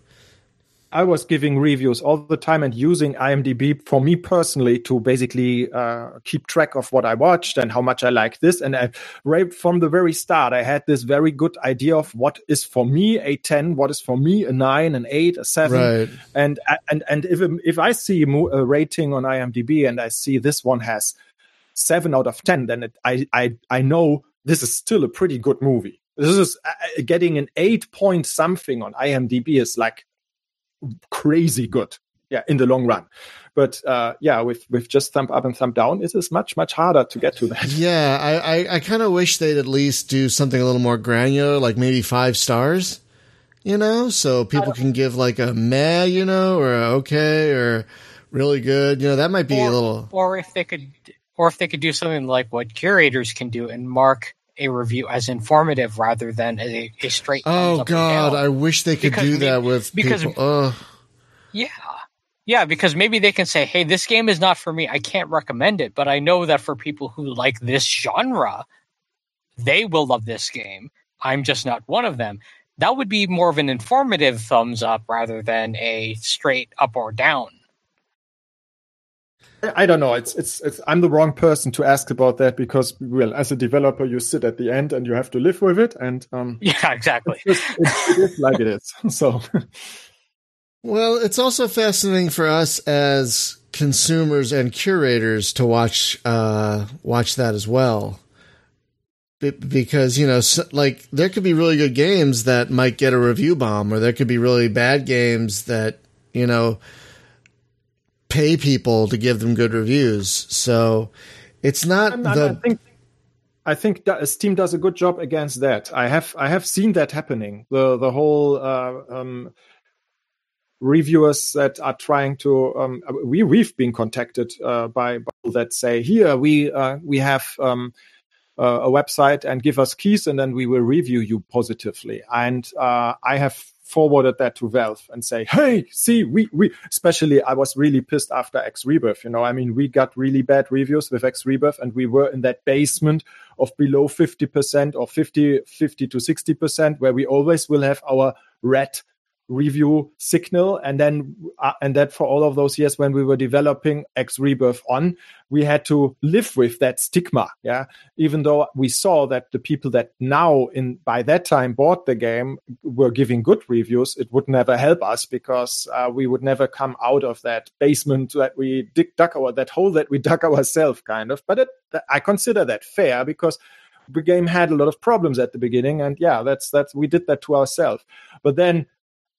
I was giving reviews all the time and using IMDb for me personally to basically uh, keep track of what I watched and how much I like this. And I, right from the very start, I had this very good idea of what is for me a 10, what is for me a 9, an 8, a 7. Right. And, and, and if, if I see a rating on IMDb and I see this one has 7 out of 10, then it, I, I, I know this is still a pretty good movie. This is uh, getting an 8 point something on IMDb is like crazy good yeah in the long run. But uh, yeah with with just thumb up and thumb down it is much much harder to get to that. Yeah i i, I kind of wish they'd at least do something a little more granular like maybe five stars you know? So people can give like a meh you know or okay or really good you know that might be or, a little or if they could or if they could do something like what curators can do and mark a review as informative rather than a, a straight. Oh God, I wish they could because do that with because people. yeah, yeah, because maybe they can say, "Hey, this game is not for me. I can't recommend it, but I know that for people who like this genre, they will love this game. I'm just not one of them." That would be more of an informative thumbs up rather than a straight up or down. I don't know. It's, it's, it's I'm the wrong person to ask about that because, well, as a developer, you sit at the end and you have to live with it. And um, yeah, exactly. It's just, it is like it is. So, well, it's also fascinating for us as consumers and curators to watch uh, watch that as well. because you know, like there could be really good games that might get a review bomb, or there could be really bad games that you know pay people to give them good reviews. So it's not the. I think, I think Steam does a good job against that. I have I have seen that happening. The the whole uh, um, reviewers that are trying to um, we we've been contacted uh, by, by that say here we uh, we have. Um, uh, a website and give us keys and then we will review you positively and uh, i have forwarded that to Valve and say, hey, see, we, we, especially I was really pissed after X Rebirth. You know, I mean, we got really bad reviews with X Rebirth and we were in that basement of below 50% or 50, 50 to 60% where we always will have our red review signal. And then uh, and that for all of those years when we were developing x rebirth on we had to live with that stigma yeah? Even though we saw that the people that now in by that time bought the game were giving good reviews it would never help us because uh, we would never come out of that basement that we dig dug our that hole that we dug ourselves kind of. But it, i consider that fair because the game had a lot of problems at the beginning and yeah that's that's we did that to ourselves but then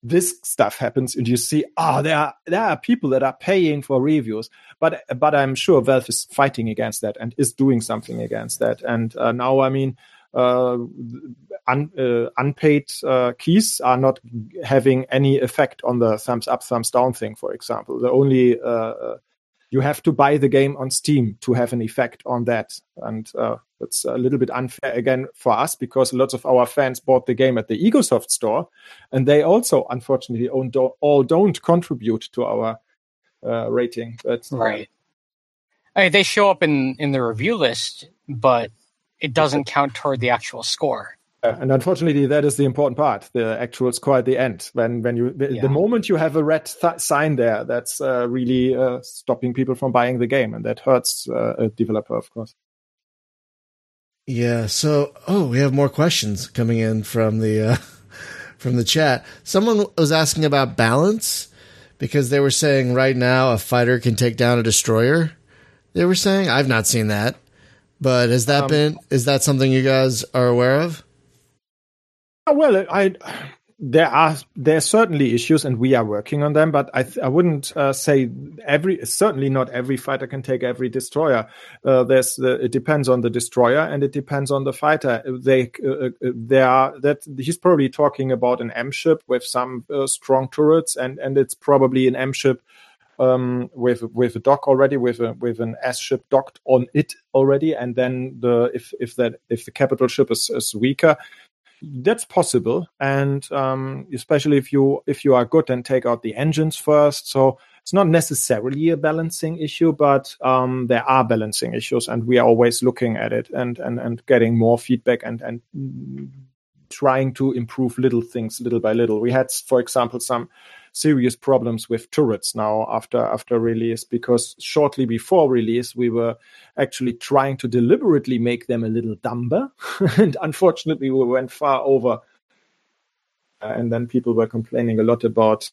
this stuff happens and you see oh there are there are people that are paying for reviews but but i'm sure valve is fighting against that and is doing something against that. And uh, now i mean uh, un, uh, unpaid uh, keys are not having any effect on the thumbs up thumbs down thing for example. The only uh, uh, you have to buy the game on Steam to have an effect on that. And uh, that's a little bit unfair again for us because lots of our fans bought the game at the Egosoft store, and they also, unfortunately, all don't contribute to our uh, rating. But, right. I mean, they show up in in the review list, but it doesn't count toward the actual score. Uh, and unfortunately, that is the important part, the actual score at the end. When when you the, yeah. the moment you have a red th- sign there, that's uh, really uh, stopping people from buying the game, and that hurts uh, a developer, of course. Yeah. So, oh, we have more questions coming in from the uh, from the chat. Someone was asking about balance because they were saying right now a fighter can take down a destroyer. They were saying I've not seen that, but has that um, been is that something you guys are aware of? Well, I there are there are certainly issues, and we are working on them. But I I wouldn't uh, say every certainly not every fighter can take every destroyer. Uh, there's it depends on the destroyer and it depends on the fighter. They uh, uh there are that he's probably talking about an M ship with some uh, strong turrets, and and it's probably an M ship um, with with a dock already, with a with an S ship docked on it already, and then the if if that if the capital ship is, is weaker, that's possible. And um, especially if you if you are good and take out the engines first. So it's not necessarily a balancing issue but um, there are balancing issues and we are always looking at it and and, and getting more feedback and and trying to improve little things little by little. We had for example some serious problems with turrets now after after release because shortly before release we were actually trying to deliberately make them a little dumber. And unfortunately we went far over. Uh, and then people were complaining a lot about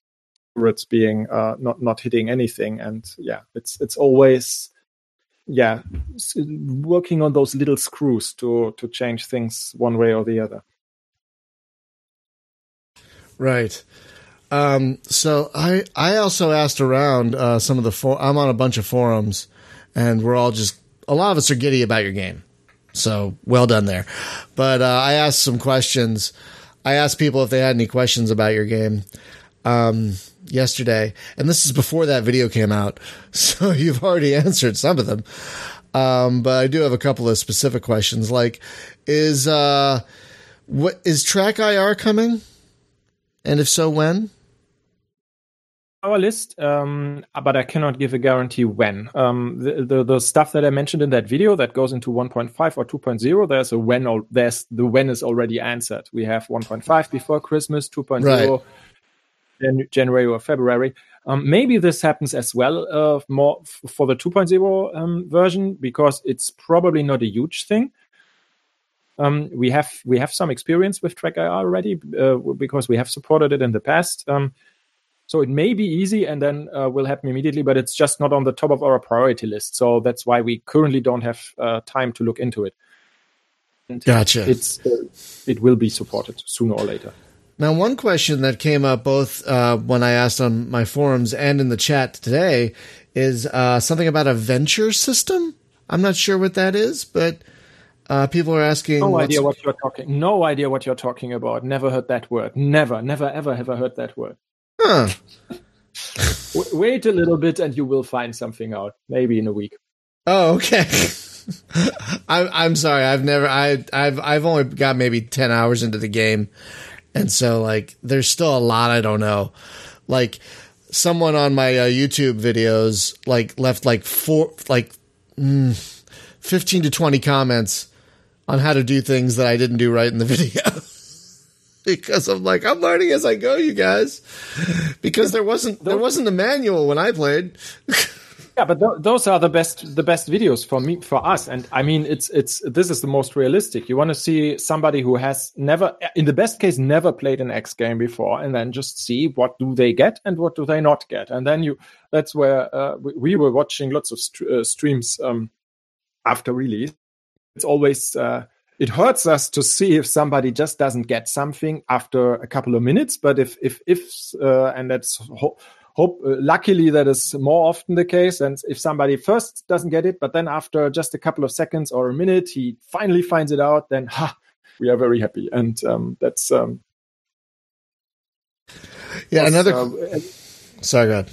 turrets being uh, not not hitting anything. And yeah it's it's always yeah working on those little screws to to change things one way or the other. Right um, so I I also asked around uh, some of the for- I'm on a bunch of forums, and we're all just a lot of us are giddy about your game. So well done there. But uh, I asked some questions. I asked people if they had any questions about your game um, yesterday, and this is before that video came out. So you've already answered some of them. Um, but I do have a couple of specific questions. Like, is uh, what is TrackIR coming? And if so, when? Our list, um, but I cannot give a guarantee when. Um, the, the, the stuff that I mentioned in that video that goes into 1.5 or 2.0, there's a when. Or, there's the when is already answered. We have 1.5 before Christmas, 2.0 right. in January or February. Um, maybe this happens as well uh, more f- for the 2.0 um, version because it's probably not a huge thing. Um, we have we have some experience with TrackIR already uh, because we have supported it in the past. So it may be easy and then uh, will happen immediately, but it's just not on the top of our priority list. So that's why we currently don't have uh, time to look into it. And gotcha. It's uh, it will be supported sooner or later. Now, one question that came up both uh, when I asked on my forums and in the chat today is uh, something about a venture system. I'm not sure what that is, but uh, people are asking. No idea what you're talking. No idea what you're talking about. Never heard that word. Never, never, ever, have I heard that word. Huh. Wait a little bit and you will find something out. Maybe in a week. Oh, okay. I'm I'm sorry. I've never I I've I've only got maybe 10 hours into the game. And so like there's still a lot I don't know. Like someone on my uh, YouTube videos like left like four like mm, 15 to 20 comments on how to do things that I didn't do right in the video because I'm like I'm learning as I go, you guys. Because there wasn't there wasn't a manual when I played. yeah, but th- those are the best the best videos for me for us, and I mean it's it's this is the most realistic. You want to see somebody who has never, in the best case, never played an X game before, and then just see what do they get and what do they not get, and then you that's where uh, we, we, were watching lots of st- uh, streams um, after release. It's always. Uh, it hurts us to see if somebody just doesn't get something after a couple of minutes. But if if if uh, and that's ho- hope uh, luckily that is more often the case. And if somebody first doesn't get it, but then after just a couple of seconds or a minute he finally finds it out, then ha, we are very happy. And um, that's um, yeah another. Uh, sorry, go ahead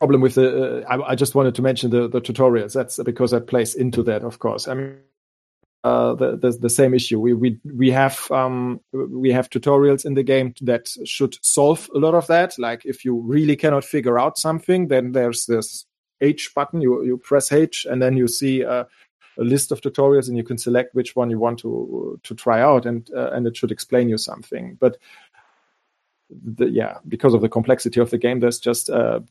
problem with the. Uh, I, I, just wanted to mention the, the tutorials. That's because that plays into that, of course. I mean, uh, the, the, the same issue. We we we have um, we have tutorials in the game that should solve a lot of that. Like if you really cannot figure out something, then there's this H button. You you press H, and then you see a, a list of tutorials, and you can select which one you want to to try out, and uh, and it should explain you something. But the, yeah, because of the complexity of the game, there's just a,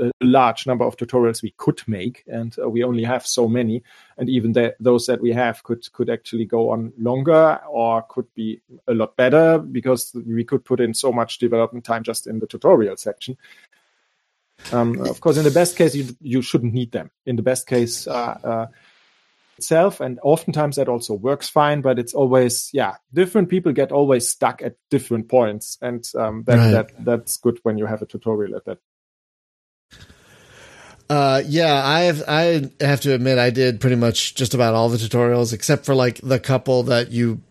a large number of tutorials we could make, and uh, we only have so many. And even those that we have could could actually go on longer or could be a lot better because we could put in so much development time just in the tutorial section. Um, of course, in the best case, you you shouldn't need them. In the best case, uh, uh, itself and oftentimes that also works fine but it's always yeah different people get always stuck at different points and um, that, Right. that that's good when you have a tutorial at that Uh, yeah, I have. I have to admit, I did pretty much just about all the tutorials except for like the couple that you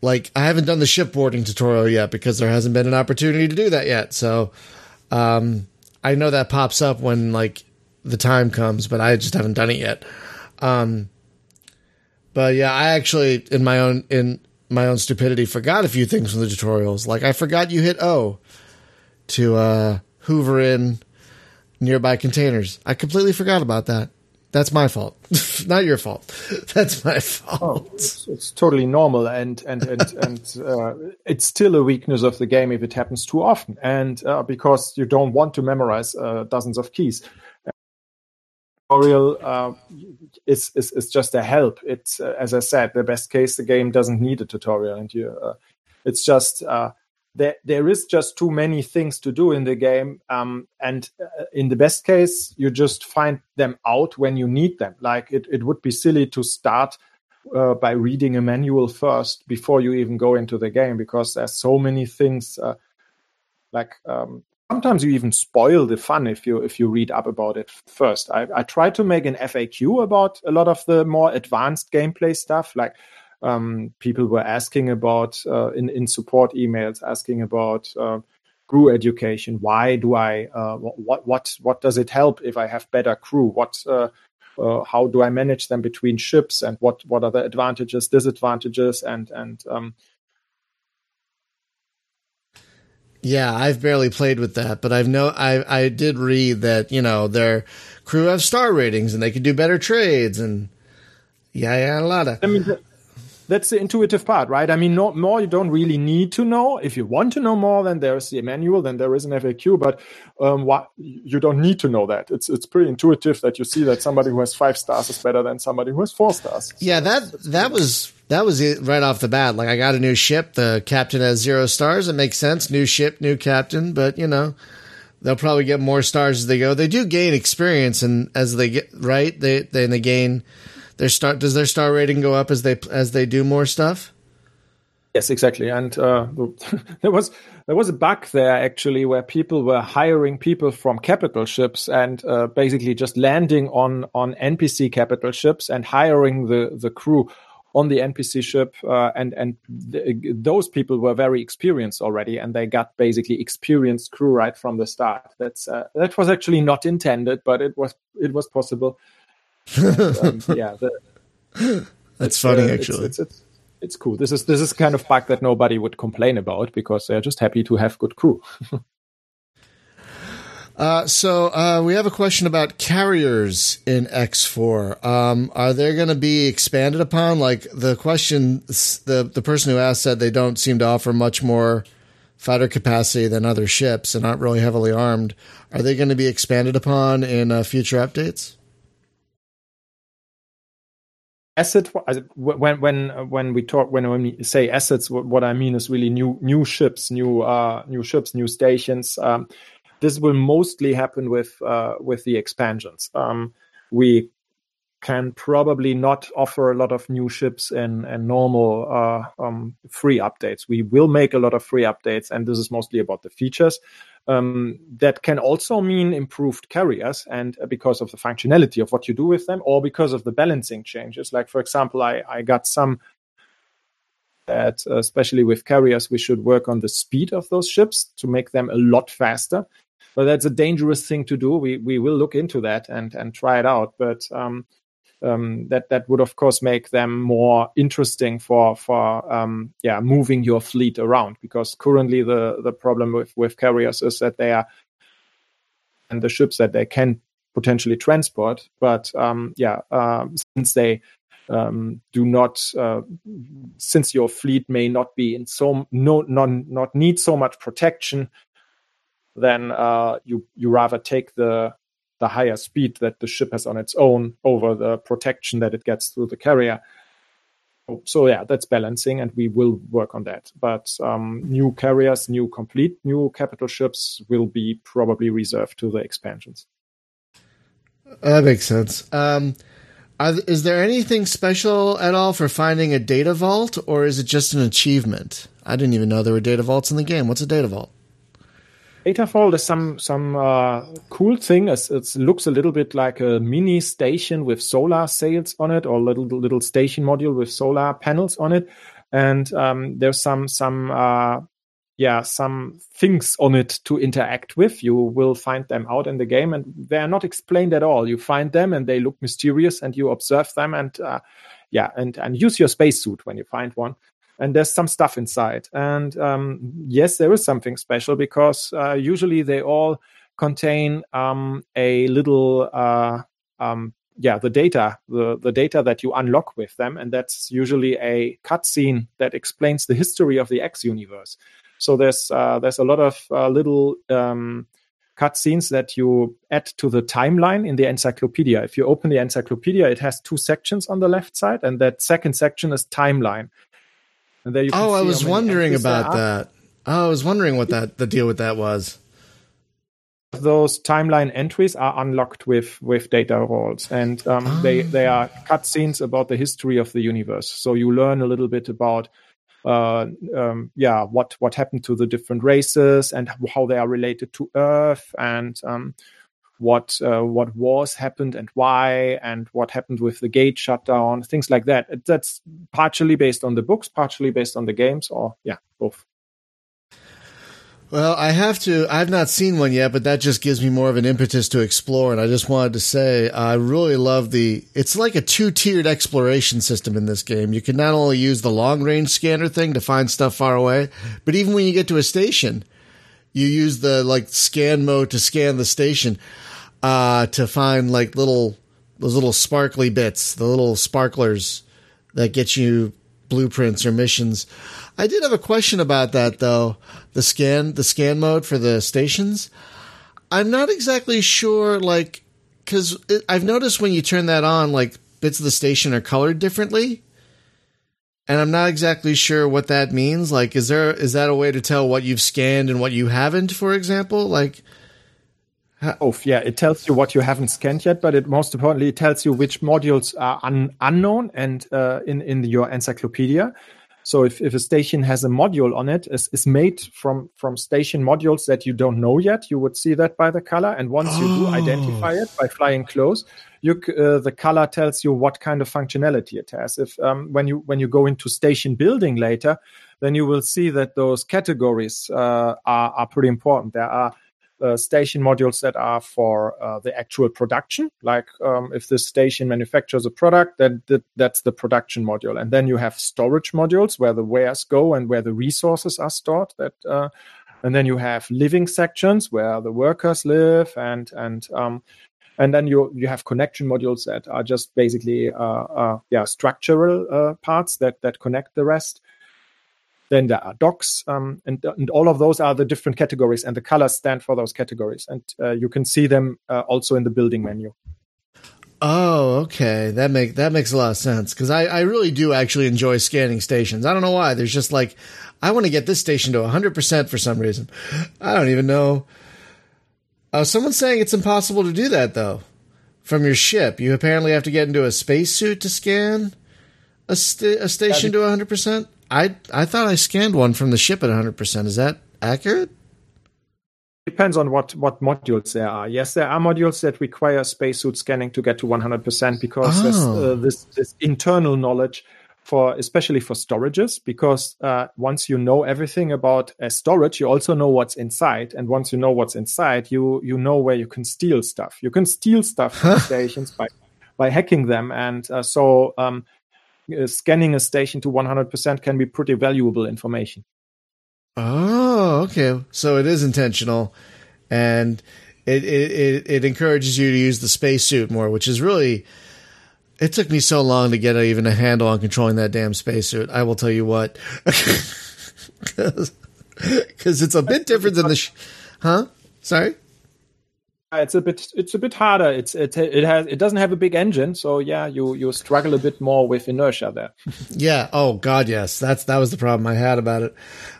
like. I haven't done the shipboarding tutorial yet because there hasn't been an opportunity to do that yet. So, um, I know that pops up when like the time comes, but I just haven't done it yet. Um, but yeah, I actually in my own in my own stupidity forgot a few things from the tutorials. Like I forgot you hit O to uh, hoover in nearby containers. I completely forgot about that. That's my fault, not your fault. That's my fault. it's, it's totally normal and and and, and uh, it's still a weakness of the game if it happens too often and uh, because you don't want to memorize uh, dozens of keys tutorial uh, is, is is just a help. It's uh, as i said the best case the game doesn't need a tutorial and you uh, it's just uh, there there is just too many things to do in the game um, and uh, in the best case you just find them out when you need them. Like it, it would be silly to start uh, by reading a manual first before you even go into the game because there's so many things like um, sometimes you even spoil the fun if you if you read up about it first. I, I try to make an faq about a lot of the more advanced gameplay stuff like um, people were asking about uh, in in support emails asking about uh, crew education. Why do i uh, what what what does it help if i have better crew? What uh, uh, how do I manage them between ships? And what what are the advantages, disadvantages, and and um, Yeah, I've barely played with that, but I've no I I did read that, you know, their crew have star ratings and they can do better trades and yeah, yeah, a lot of I mean, that's the intuitive part, right? I mean, no more you don't really need to know. If you want to know more, then there's the manual, then there is an FAQ. But um, what you don't need to know that. It's it's pretty intuitive that you see that somebody who has five stars is better than somebody who has four stars. Yeah, that that was that was it right off the bat. Like I got a new ship, the captain has zero stars. It makes sense. New ship, new captain, but you know, they'll probably get more stars as they go. They do gain experience and as they get right, they then they gain their star does their star rating go up as they as they do more stuff? Yes, exactly. And uh, there was there was a bug there actually where people were hiring people from capital ships and uh, basically just landing on on NPC capital ships and hiring the the crew on the NPC ship, uh, and and th- those people were very experienced already, and they got basically experienced crew right from the start. That's uh, that was actually not intended, but it was it was possible. And, um, yeah, the, That's funny uh, actually. It's, it's, it's, it's cool. This is this is kind of bug that nobody would complain about because they're just happy to have good crew. Uh, so uh, we have a question about carriers in X4. Um, are they going to be expanded upon? Like the question, the the person who asked said they don't seem to offer much more fighter capacity than other ships and aren't really heavily armed. Are they going to be expanded upon in uh, future updates? Asset when when when we talk when we say assets, what I mean is really new new ships, new uh, new ships, new stations. Um, this will mostly happen with uh, with the expansions. Um, we can probably not offer a lot of new ships and and normal uh, um, free updates. We will make a lot of free updates, and this is mostly about the features. Um, that can also mean improved carriers, and uh, because of the functionality of what you do with them, or because of the balancing changes. Like for example, I I got some that uh, especially with carriers, we should work on the speed of those ships to make them a lot faster but that's a dangerous thing to do. We we will look into that and and try it out. But um, um, that that would of course make them more interesting for for um, yeah moving your fleet around because currently the the problem with with carriers is that they are and the ships that they can potentially transport, but um, yeah, uh, since they um, do not uh, since your fleet may not be in so no not not need so much protection then uh, you you rather take the the higher speed that the ship has on its own over the protection that it gets through the carrier. So yeah, that's balancing, and we will work on that. But um, new carriers, new complete new capital ships will be probably reserved to the expansions. That makes sense. Um, Are, is there anything special at all for finding a data vault, or is it just an achievement? I didn't even know there were data vaults in the game. What's a data vault? Data vault is some some uh, cool thing. It looks a little bit like a mini station with solar sails on it, or little little station module with solar panels on it. And um, there's some some uh, yeah some things on it to interact with you will find them out in the game and they are not explained at all you find them and they look mysterious and you observe them and uh, yeah and and use your spacesuit when you find one and there's some stuff inside and um, yes there is something special because uh, usually they all contain um, a little uh, um, yeah the data the, the data that you unlock with them and that's usually a cutscene that explains the history of the x universe so there's uh, there's a lot of uh, little um, cutscenes that you add to the timeline in the encyclopedia. If you open the encyclopedia, it has two sections on the left side, and that second section is timeline. And there you oh, I was wondering about that. Oh, I was wondering what that the deal with that was. Those timeline entries are unlocked with with data vaults, and um, oh. they they are cutscenes about the history of the universe. So you learn a little bit about uh, um, yeah, what what happened to the different races and how they are related to Earth and um, what uh, what wars happened and why and what happened with the gate shutdown, things like that. That's partially based on the books, partially based on the games, or yeah, both. Well, I have to. I've not seen one yet, but that just gives me more of an impetus to explore. And I just wanted to say, I really love the. It's like a two tiered exploration system in this game. You can not only use the long range scanner thing to find stuff far away, but even when you get to a station, you use the like scan mode to scan the station uh, to find like little those little sparkly bits, the little sparklers that get you blueprints or missions. I did have a question about that though. The scan, the scan mode for the stations. I'm not exactly sure, like, because I've noticed when you turn that on, like bits of the station are colored differently, and I'm not exactly sure what that means. Like, is there is that a way to tell what you've scanned and what you haven't, for example? Like, Oh, yeah, it tells you what you haven't scanned yet, but it most importantly it tells you which modules are un- unknown and uh, in in your encyclopedia. So if, if a station has a module on it, is, is made from from station modules that you don't know yet, you would see that by the color. And once oh. you do identify it by flying close, you uh, the color tells you what kind of functionality it has. If um, when you when you go into station building later, then you will see that those categories uh, are are pretty important. There are uh, station modules that are for uh, the actual production. Like um, if the station manufactures a product, then th- that's the production module. And then you have storage modules where the wares go and where the resources are stored. That uh, and then you have living sections where the workers live and and um, and then you you have connection modules that are just basically uh, uh, yeah structural uh, parts that that connect the rest then there are docks, um, and, and all of those are the different categories, and the colors stand for those categories. And uh, you can see them uh, also in the building menu. Oh, okay. That make that makes a lot of sense because I, I really do actually enjoy scanning stations. I don't know why. There's just like I want to get this station to 100% for some reason. I don't even know. Uh, someone's saying it's impossible to do that though. From your ship, you apparently have to get into a spacesuit to scan a, st- a station to 100%. I I thought I scanned one from the ship at 100%. Is that accurate? Depends on what what modules there are. Yes, there are modules that require spacesuit scanning to get to 100% because oh. uh, this this internal knowledge for especially for storages because uh, once you know everything about a storage you also know what's inside and once you know what's inside you you know where you can steal stuff you can steal stuff from stations by by hacking them and uh, so um, Uh, scanning a station to 100% can be pretty valuable information. Oh, okay. So it is intentional, and it it it, encourages you to use the spacesuit more, which is really. It took me so long to get even a handle on controlling that damn spacesuit. I will tell you what, because it's a bit different than the, sh- huh? Sorry it's a bit it's a bit harder. It's it it has it doesn't have a big engine, so yeah, you you struggle a bit more with inertia there. yeah. Oh God, yes. That's that was the problem I had about it.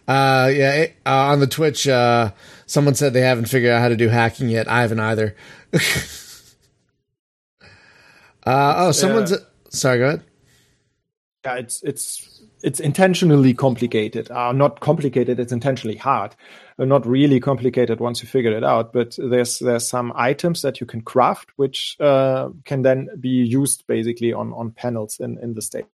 Uh, yeah. It, uh, on the Twitch, uh, someone said they haven't figured out how to do hacking yet. I haven't either. Uh, oh, someone's. Uh, sorry, go ahead. Yeah, it's it's it's intentionally complicated. Uh, not complicated. It's intentionally hard. Uh, not really complicated once you figure it out. But there's there's some items that you can craft, which uh, can then be used basically on on panels in in the state.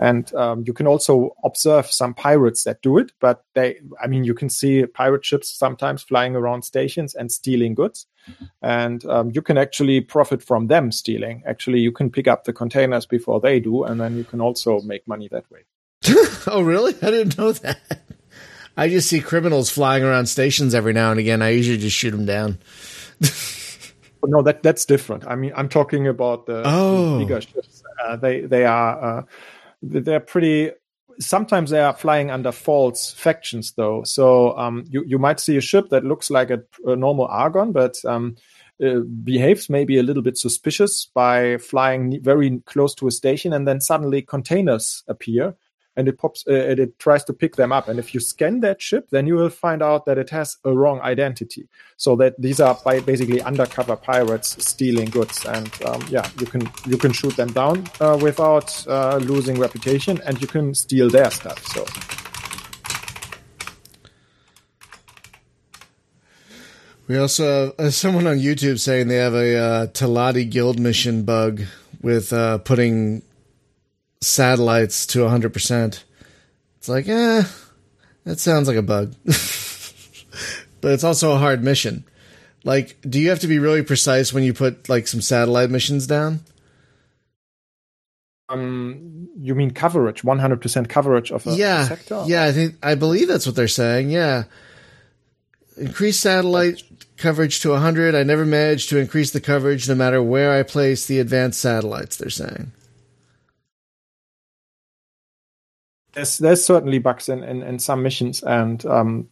And um, you can also observe some pirates that do it, but they, I mean, you can see pirate ships sometimes flying around stations and stealing goods. And um, you can actually profit from them stealing. Actually, you can pick up the containers before they do, and then you can also make money that way. oh, really? I didn't know that. I just see criminals flying around stations every now and again. I usually just shoot them down. no, that that's different. I mean, I'm talking about the oh. bigger ships. Uh, they they are uh, they're pretty sometimes they are flying under false factions though. So um, you, you might see a ship that looks like a, a normal argon but um, uh, behaves maybe a little bit suspicious by flying very close to a station and then suddenly containers appear and it pops uh, and it tries to pick them up. And if you scan that chip then you will find out that it has a wrong identity. So that these are basically undercover pirates stealing goods. And um, yeah you can you can shoot them down uh, without uh, losing reputation and you can steal their stuff so. We also have someone on YouTube saying they have a uh, Teladi guild mission bug with uh, putting satellites to 100%. It's like, eh, that sounds like a bug. but it's also a hard mission. Like, do you have to be really precise when you put like some satellite missions down? Um, you mean coverage, 100% coverage of a yeah, sector? Yeah, I think I believe that's what they're saying. Yeah. Increase satellite coverage to 100. I never managed to increase the coverage no matter where I place the advanced satellites, they're saying. There's there's certainly bugs in, in, in some missions and um,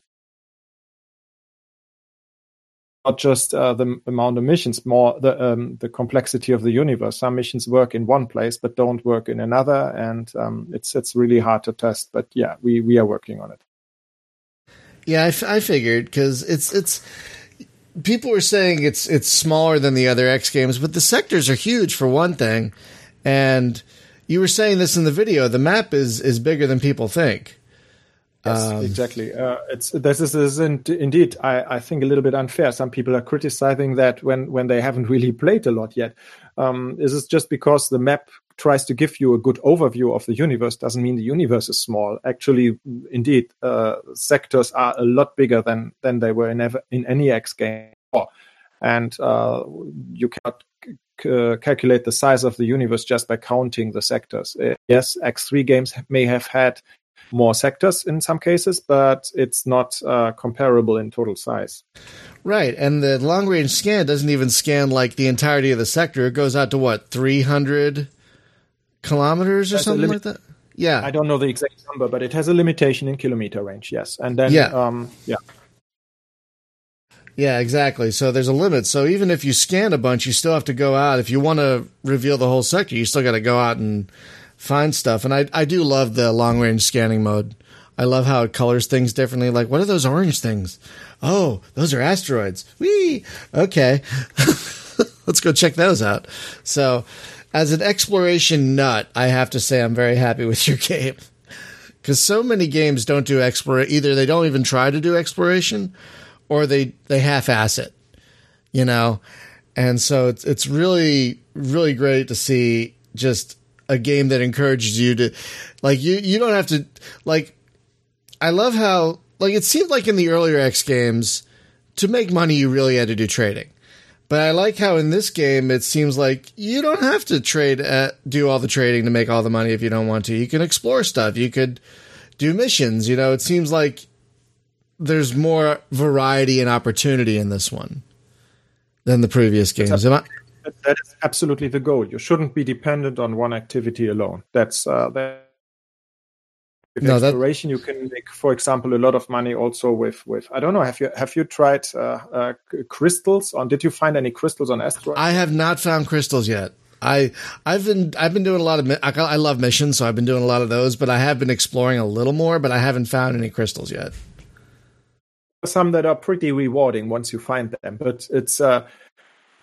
not just uh, the amount of missions, more the um, the complexity of the universe. Some missions work in one place but don't work in another, and um, it's it's really hard to test. But yeah, we we are working on it. Yeah, I, f- I figured because it's it's people were saying it's it's smaller than the other X games, but the sectors are huge for one thing, and you were saying this in the video. The map is is bigger than people think. Yes, um, exactly. Uh, it's this is, is indeed, I, I think, a little bit unfair. Some people are criticizing that when when they haven't really played a lot yet. Um, this is just because the map tries to give you a good overview of the universe doesn't mean the universe is small. Actually, indeed, uh, sectors are a lot bigger than than they were in ever, in any X game. And uh, you cannot uh, calculate the size of the universe just by counting the sectors. Uh, yes, X3 games may have had more sectors in some cases, but it's not uh, comparable in total size. Right, and the long range scan doesn't even scan like the entirety of the sector. It goes out to what three hundred kilometers or That's something like that. Yeah, I don't know the exact number, but it has a limitation in kilometer range. Yes, and then yeah, um, yeah. Yeah, exactly. So there's a limit. So even if you scan a bunch, you still have to go out. If you want to reveal the whole sector, you still got to go out and find stuff. And I, I do love the long range scanning mode. I love how it colors things differently. Like, what are those orange things? Oh, those are asteroids. Wee! Okay. Let's go check those out. So, as an exploration nut, I have to say I'm very happy with your game. Because so many games don't do exploration. Either they don't even try to do exploration, or they they half-ass it, you know. And so it's it's really really great to see just a game that encourages you to like you you don't have to like I love how like it seemed like in the earlier X games to make money you really had to do trading. But I like how in this game it seems like you don't have to trade at, do all the trading to make all the money if you don't want to. You can explore stuff. You could do missions, you know. It seems like there's more variety and opportunity in this one than the previous games. Am I? That is absolutely the goal. You shouldn't be dependent on one activity alone. That's uh, that. With no, exploration, that... you can make, for example, a lot of money also with with. I don't know. Have you have you tried uh, uh, crystals? On did you find any crystals on asteroids? I have not found crystals yet. I I've been I've been doing a lot of I, I love missions, so I've been doing a lot of those. But I have been exploring a little more, but I haven't found any crystals yet some that are pretty rewarding once you find them, but it's uh,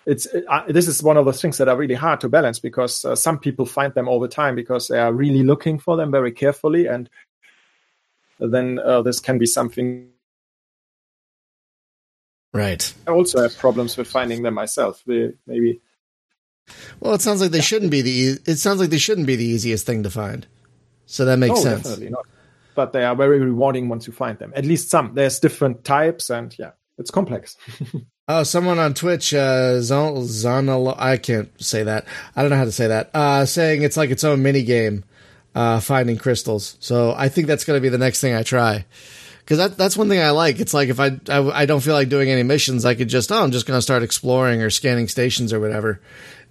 it's uh, this is one of those things that are really hard to balance because uh, some people find them all the time because they are really looking for them very carefully, and then uh, this can be something. Right. I also have problems with finding them myself. Maybe. Well, it sounds like they shouldn't be the. It sounds like they shouldn't be the easiest thing to find. So that makes oh, sense. Definitely not. But they are very rewarding once you find them. At least some. There's different types, and yeah, it's complex. oh, someone on Twitch, uh, Zon, I can't say that. I don't know how to say that. Uh, saying it's like its own mini game, uh, finding crystals. So I think that's going to be the next thing I try. Because that, that's one thing I like. It's like if I, I, I don't feel like doing any missions, I could just oh I'm just going to start exploring or scanning stations or whatever,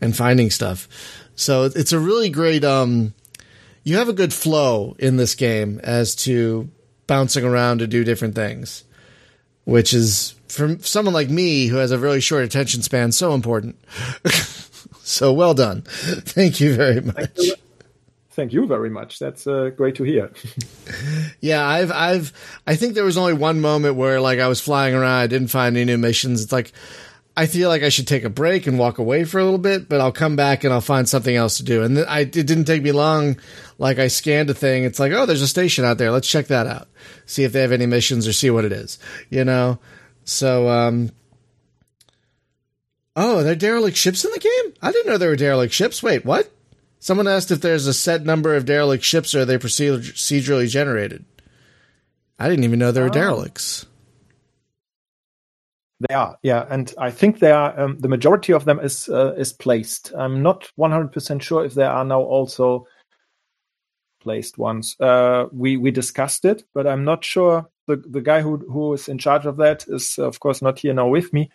and finding stuff. So it's a really great um, you have a good flow in this game as to bouncing around to do different things, which is for someone like me who has a really short attention span so important. so well done. Thank you very much. Thank you, very much. That's uh, great to hear. yeah, I've I've I think there was only one moment where like I was flying around, I didn't find any new missions. It's like I feel like I should take a break and walk away for a little bit, but I'll come back and I'll find something else to do. And I, it didn't take me long. Like I scanned a thing. It's like, oh, there's a station out there. Let's check that out. See if they have any missions or see what it is, you know? So, um, oh, are there derelict ships in the game? I didn't know there were derelict ships. Wait, what? Someone asked if there's a set number of derelict ships or are they procedurally generated? I didn't even know there were oh. derelicts. They are, yeah, and I think they are. Um, the majority of them is uh, is placed. I'm not 100 percent sure if there are now also placed ones. Uh, we we discussed it, but I'm not sure. The the guy who who is in charge of that is of course not here now with me.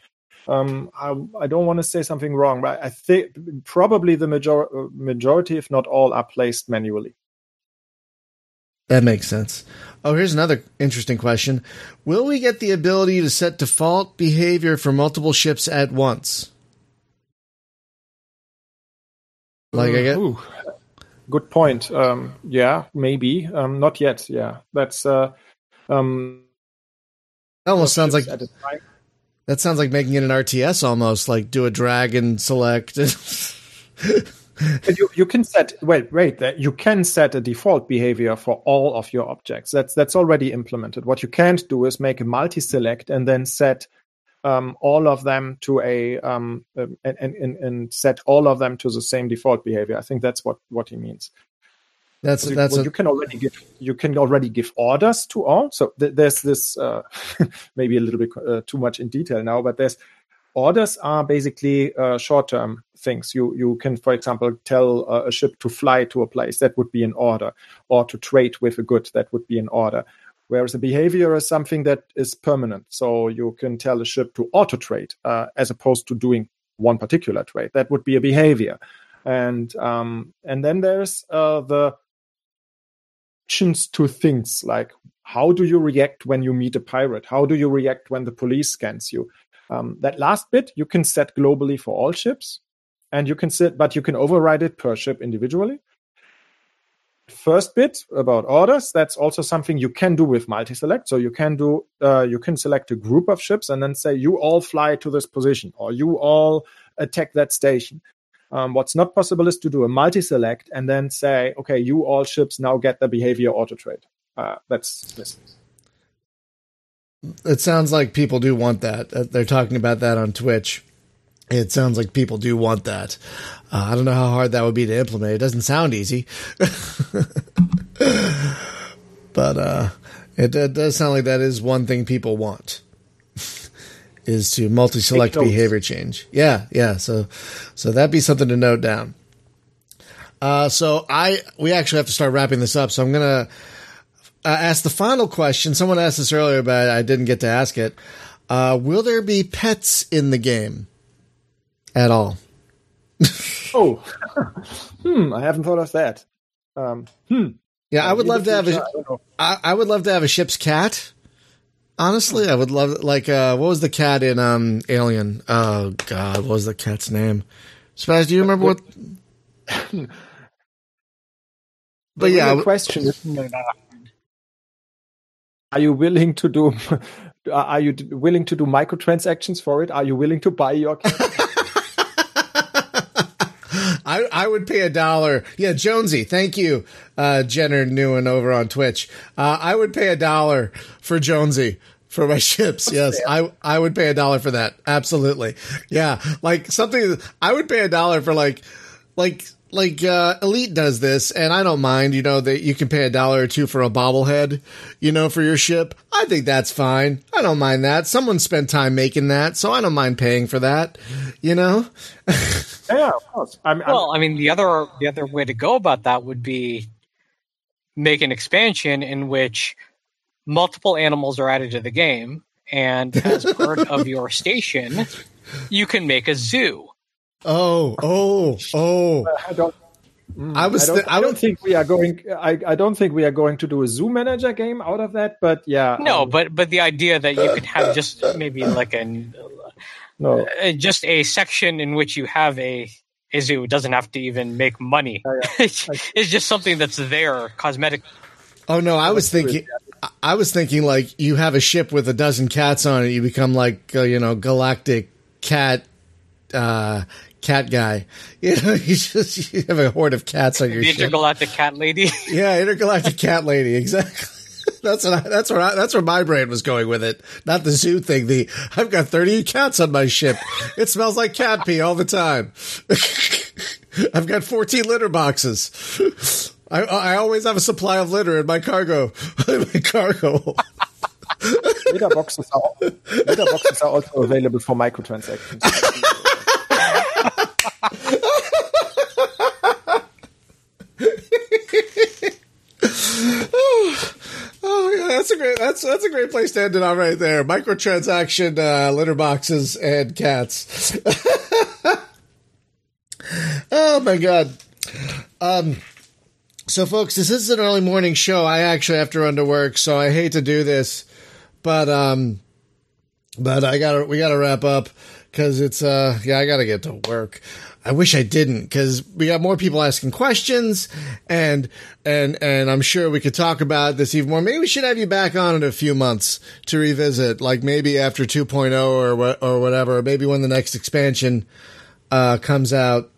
Um, I, I don't want to say something wrong, but I think probably the major- majority, if not all, are placed manually. That makes sense. Oh, here's another interesting question. Will we get the ability to set default behavior for multiple ships at once? Like I get Ooh, good point. Um, yeah, maybe. Um, not yet. Yeah, that's uh, um, that almost sounds like that sounds like making it an RTS almost. Like do a drag and select. you, you can set wait wait you can set a default behavior for all of your objects. That's that's already implemented. What you can't do is make a multi-select and then set um, all of them to a um, um, and, and, and set all of them to the same default behavior. I think that's what what he means. That's you, that's well, a... you can already give you can already give orders to all. So th- there's this uh, maybe a little bit uh, too much in detail now but there's orders are basically uh, short-term things. You you can, for example, tell uh, a ship to fly to a place. That would be an order, or to trade with a good. That would be an order. Whereas a behavior is something that is permanent. So you can tell a ship to auto trade uh, as opposed to doing one particular trade. That would be a behavior. And um, and then there's uh, the actions to things like how do you react when you meet a pirate? How do you react when the police scans you? Um, that last bit you can set globally for all ships, and you can set, but you can override it per ship individually. First bit about orders, that's also something you can do with multi-select. So you can do, uh, you can select a group of ships and then say you all fly to this position or you all attack that station. Um, what's not possible is to do a multi-select and then say, okay, you all ships now get the behavior auto trade. Uh, that's this. It sounds like people do want that. Uh, they're talking about that on Twitch. It sounds like people do want that. Uh, I don't know how hard that would be to implement. It doesn't sound easy, but uh, it, it, does sound like that is one thing people want is to multi-select behavior change. Yeah, yeah. So, so that'd be something to note down. Uh, so I we actually have to start wrapping this up. So I'm gonna uh, ask the final question. Someone asked this earlier, but I didn't get to ask it. Uh, will there be pets in the game at all? oh, hmm. I haven't thought of that. Um, hmm. Yeah, I would love to have a. I, I would love to have a ship's cat. Honestly, I would love like uh, what was the cat in um Alien? Oh God, what was the cat's name? Spaz, do you remember what? but yeah, question are you willing to do are you willing to do microtransactions for it are you willing to buy your I, I would pay a dollar. Yeah, Jonesy, thank you, uh, Jenner Newen over on Twitch. Uh, I would pay a dollar for Jonesy for my ships. yes, I I would pay a dollar for that. Absolutely. Yeah, like something. I would pay a dollar for like like like uh, Elite does this, and I don't mind. You know that you can pay a dollar or two for a bobblehead, you know, for your ship. I think that's fine. I don't mind that. Someone spent time making that, so I don't mind paying for that. You know. yeah, of course. I'm, I'm, well, I mean, the other the other way to go about that would be make an expansion in which multiple animals are added to the game, and as part of your station, you can make a zoo Oh, oh, oh! I don't. Mm, I was. I don't, I don't, think we are going. I, I don't think we are going to do a zoo manager game out of that. But yeah. No, um, but but the idea that you could have just maybe like an no, uh, just a section in which you have a a zoo doesn't have to even make money. Yeah, yeah. it's just something that's there, cosmetic. Oh no, I was thinking. I was thinking like you have a ship with a dozen cats on it. You become like uh, you know galactic cat uh, cat guy. You know, you just you have a horde of cats on your the ship. intergalactic cat lady. yeah, intergalactic cat lady. Exactly. That's what I, that's where I, that's where my brain was going with it. Not the zoo thing. The I've got thirty cats on my ship. It smells like cat pee all the time. I've got fourteen litter boxes. I I always have a supply of litter in my cargo. in my cargo. litter boxes are litter boxes are also available for microtransactions. Oh, yeah, that's a great that's that's a great place to end it on right there. Microtransaction uh, litter boxes and cats. oh my god. Um so folks, this is an early morning show. I actually have to run to work, so I hate to do this, but um but I got to we got to wrap up cuz it's uh yeah, I got to get to work. I wish I didn't because we got more people asking questions and and and I'm sure we could talk about this even more. Maybe we should have you back on in a few months to revisit, like maybe after 2.0 or what or whatever, or maybe when the next expansion uh, comes out.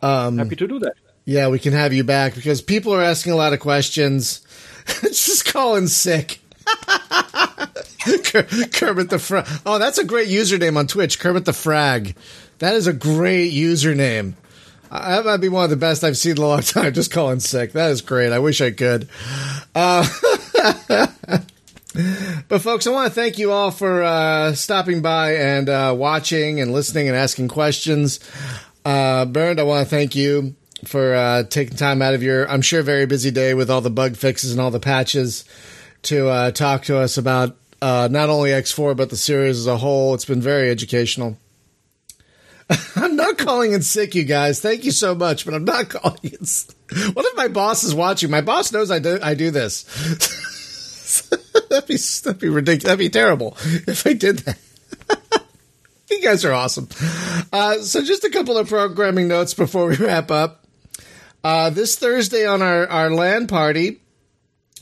Um, Happy to do that. Yeah, we can have you back because people are asking a lot of questions. Just calling sick. Kermit the Frog. Oh, that's a great username on Twitch. Kermit the Frag. That is a great username. That might be one of the best I've seen in a long time. Just calling sick. That is great. I wish I could. Uh, but folks, I want to thank you all for uh, stopping by and uh, watching and listening and asking questions. Uh, Bernd, I want to thank you for uh, taking time out of your, I'm sure, very busy day with all the bug fixes and all the patches to uh, talk to us about uh, not only X4 but the series as a whole. It's been very educational. I'm not calling in sick, you guys. Thank you so much, but I'm not calling in. What if my boss is watching? My boss knows I do. I do this. that'd be that'd be ridiculous. That'd be terrible if I did that. you guys are awesome. Uh, so, just a couple of programming notes before we wrap up. Uh, this Thursday on our our LAN party,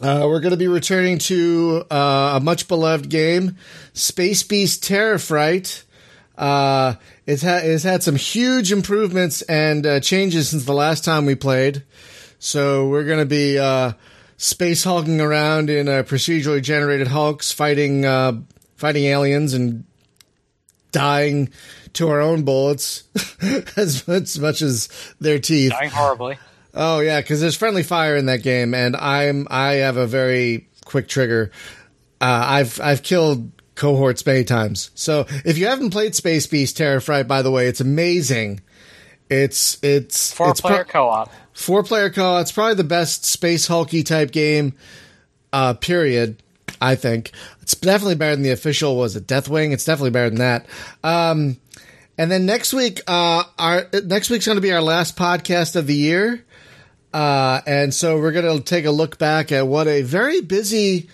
uh, we're going to be returning to uh, a much beloved game, Space Beast Terror Fright. Uh, it's, ha- it's had some huge improvements and uh, changes since the last time we played. So we're going to be uh, space hulking around in uh, procedurally generated hulks, fighting uh, fighting aliens and dying to our own bullets as, much, as much as their teeth. Dying horribly. Oh yeah, because there's friendly fire in that game, and I'm I have a very quick trigger. Uh, I've I've killed cohorts many times. So if you haven't played Space Beast Terror Fright, by the way, it's amazing. It's it's four it's player pro- co-op. Four player co-op. It's probably the best space hulky type game. Uh, period. I think it's definitely better than the official. Was it Deathwing? It's definitely better than that. Um, and then next week, uh, our next week's going to be our last podcast of the year. Uh, and so we're going to take a look back at what a very busy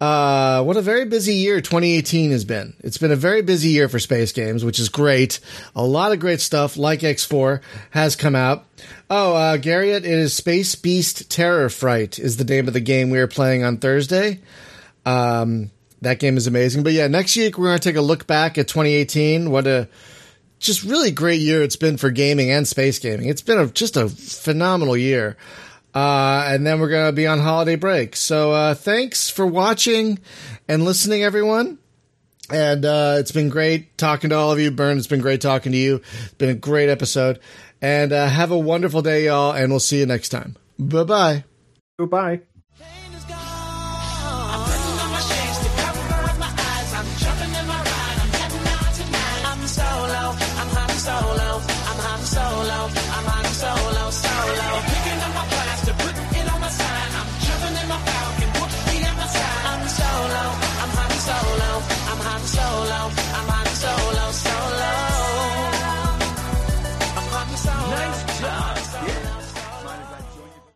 uh, what a very busy year 2018 has been. It's been a very busy year for space games, which is great. A lot of great stuff like X4 has come out. Oh, uh, Garriott, it is Space Beast Terror Fright is the name of the game we are playing on Thursday. Um, that game is amazing. But yeah, next week we're going to take a look back at 2018. What a just really great year it's been for gaming and space gaming. It's been a, just a phenomenal year. Uh, and then we're going to be on holiday break. So uh, thanks for watching and listening, everyone. And uh, it's been great talking to all of you. Bernd, it's been great talking to you. It's been a great episode. And uh, have a wonderful day, y'all. And we'll see you next time. Bye bye. Goodbye.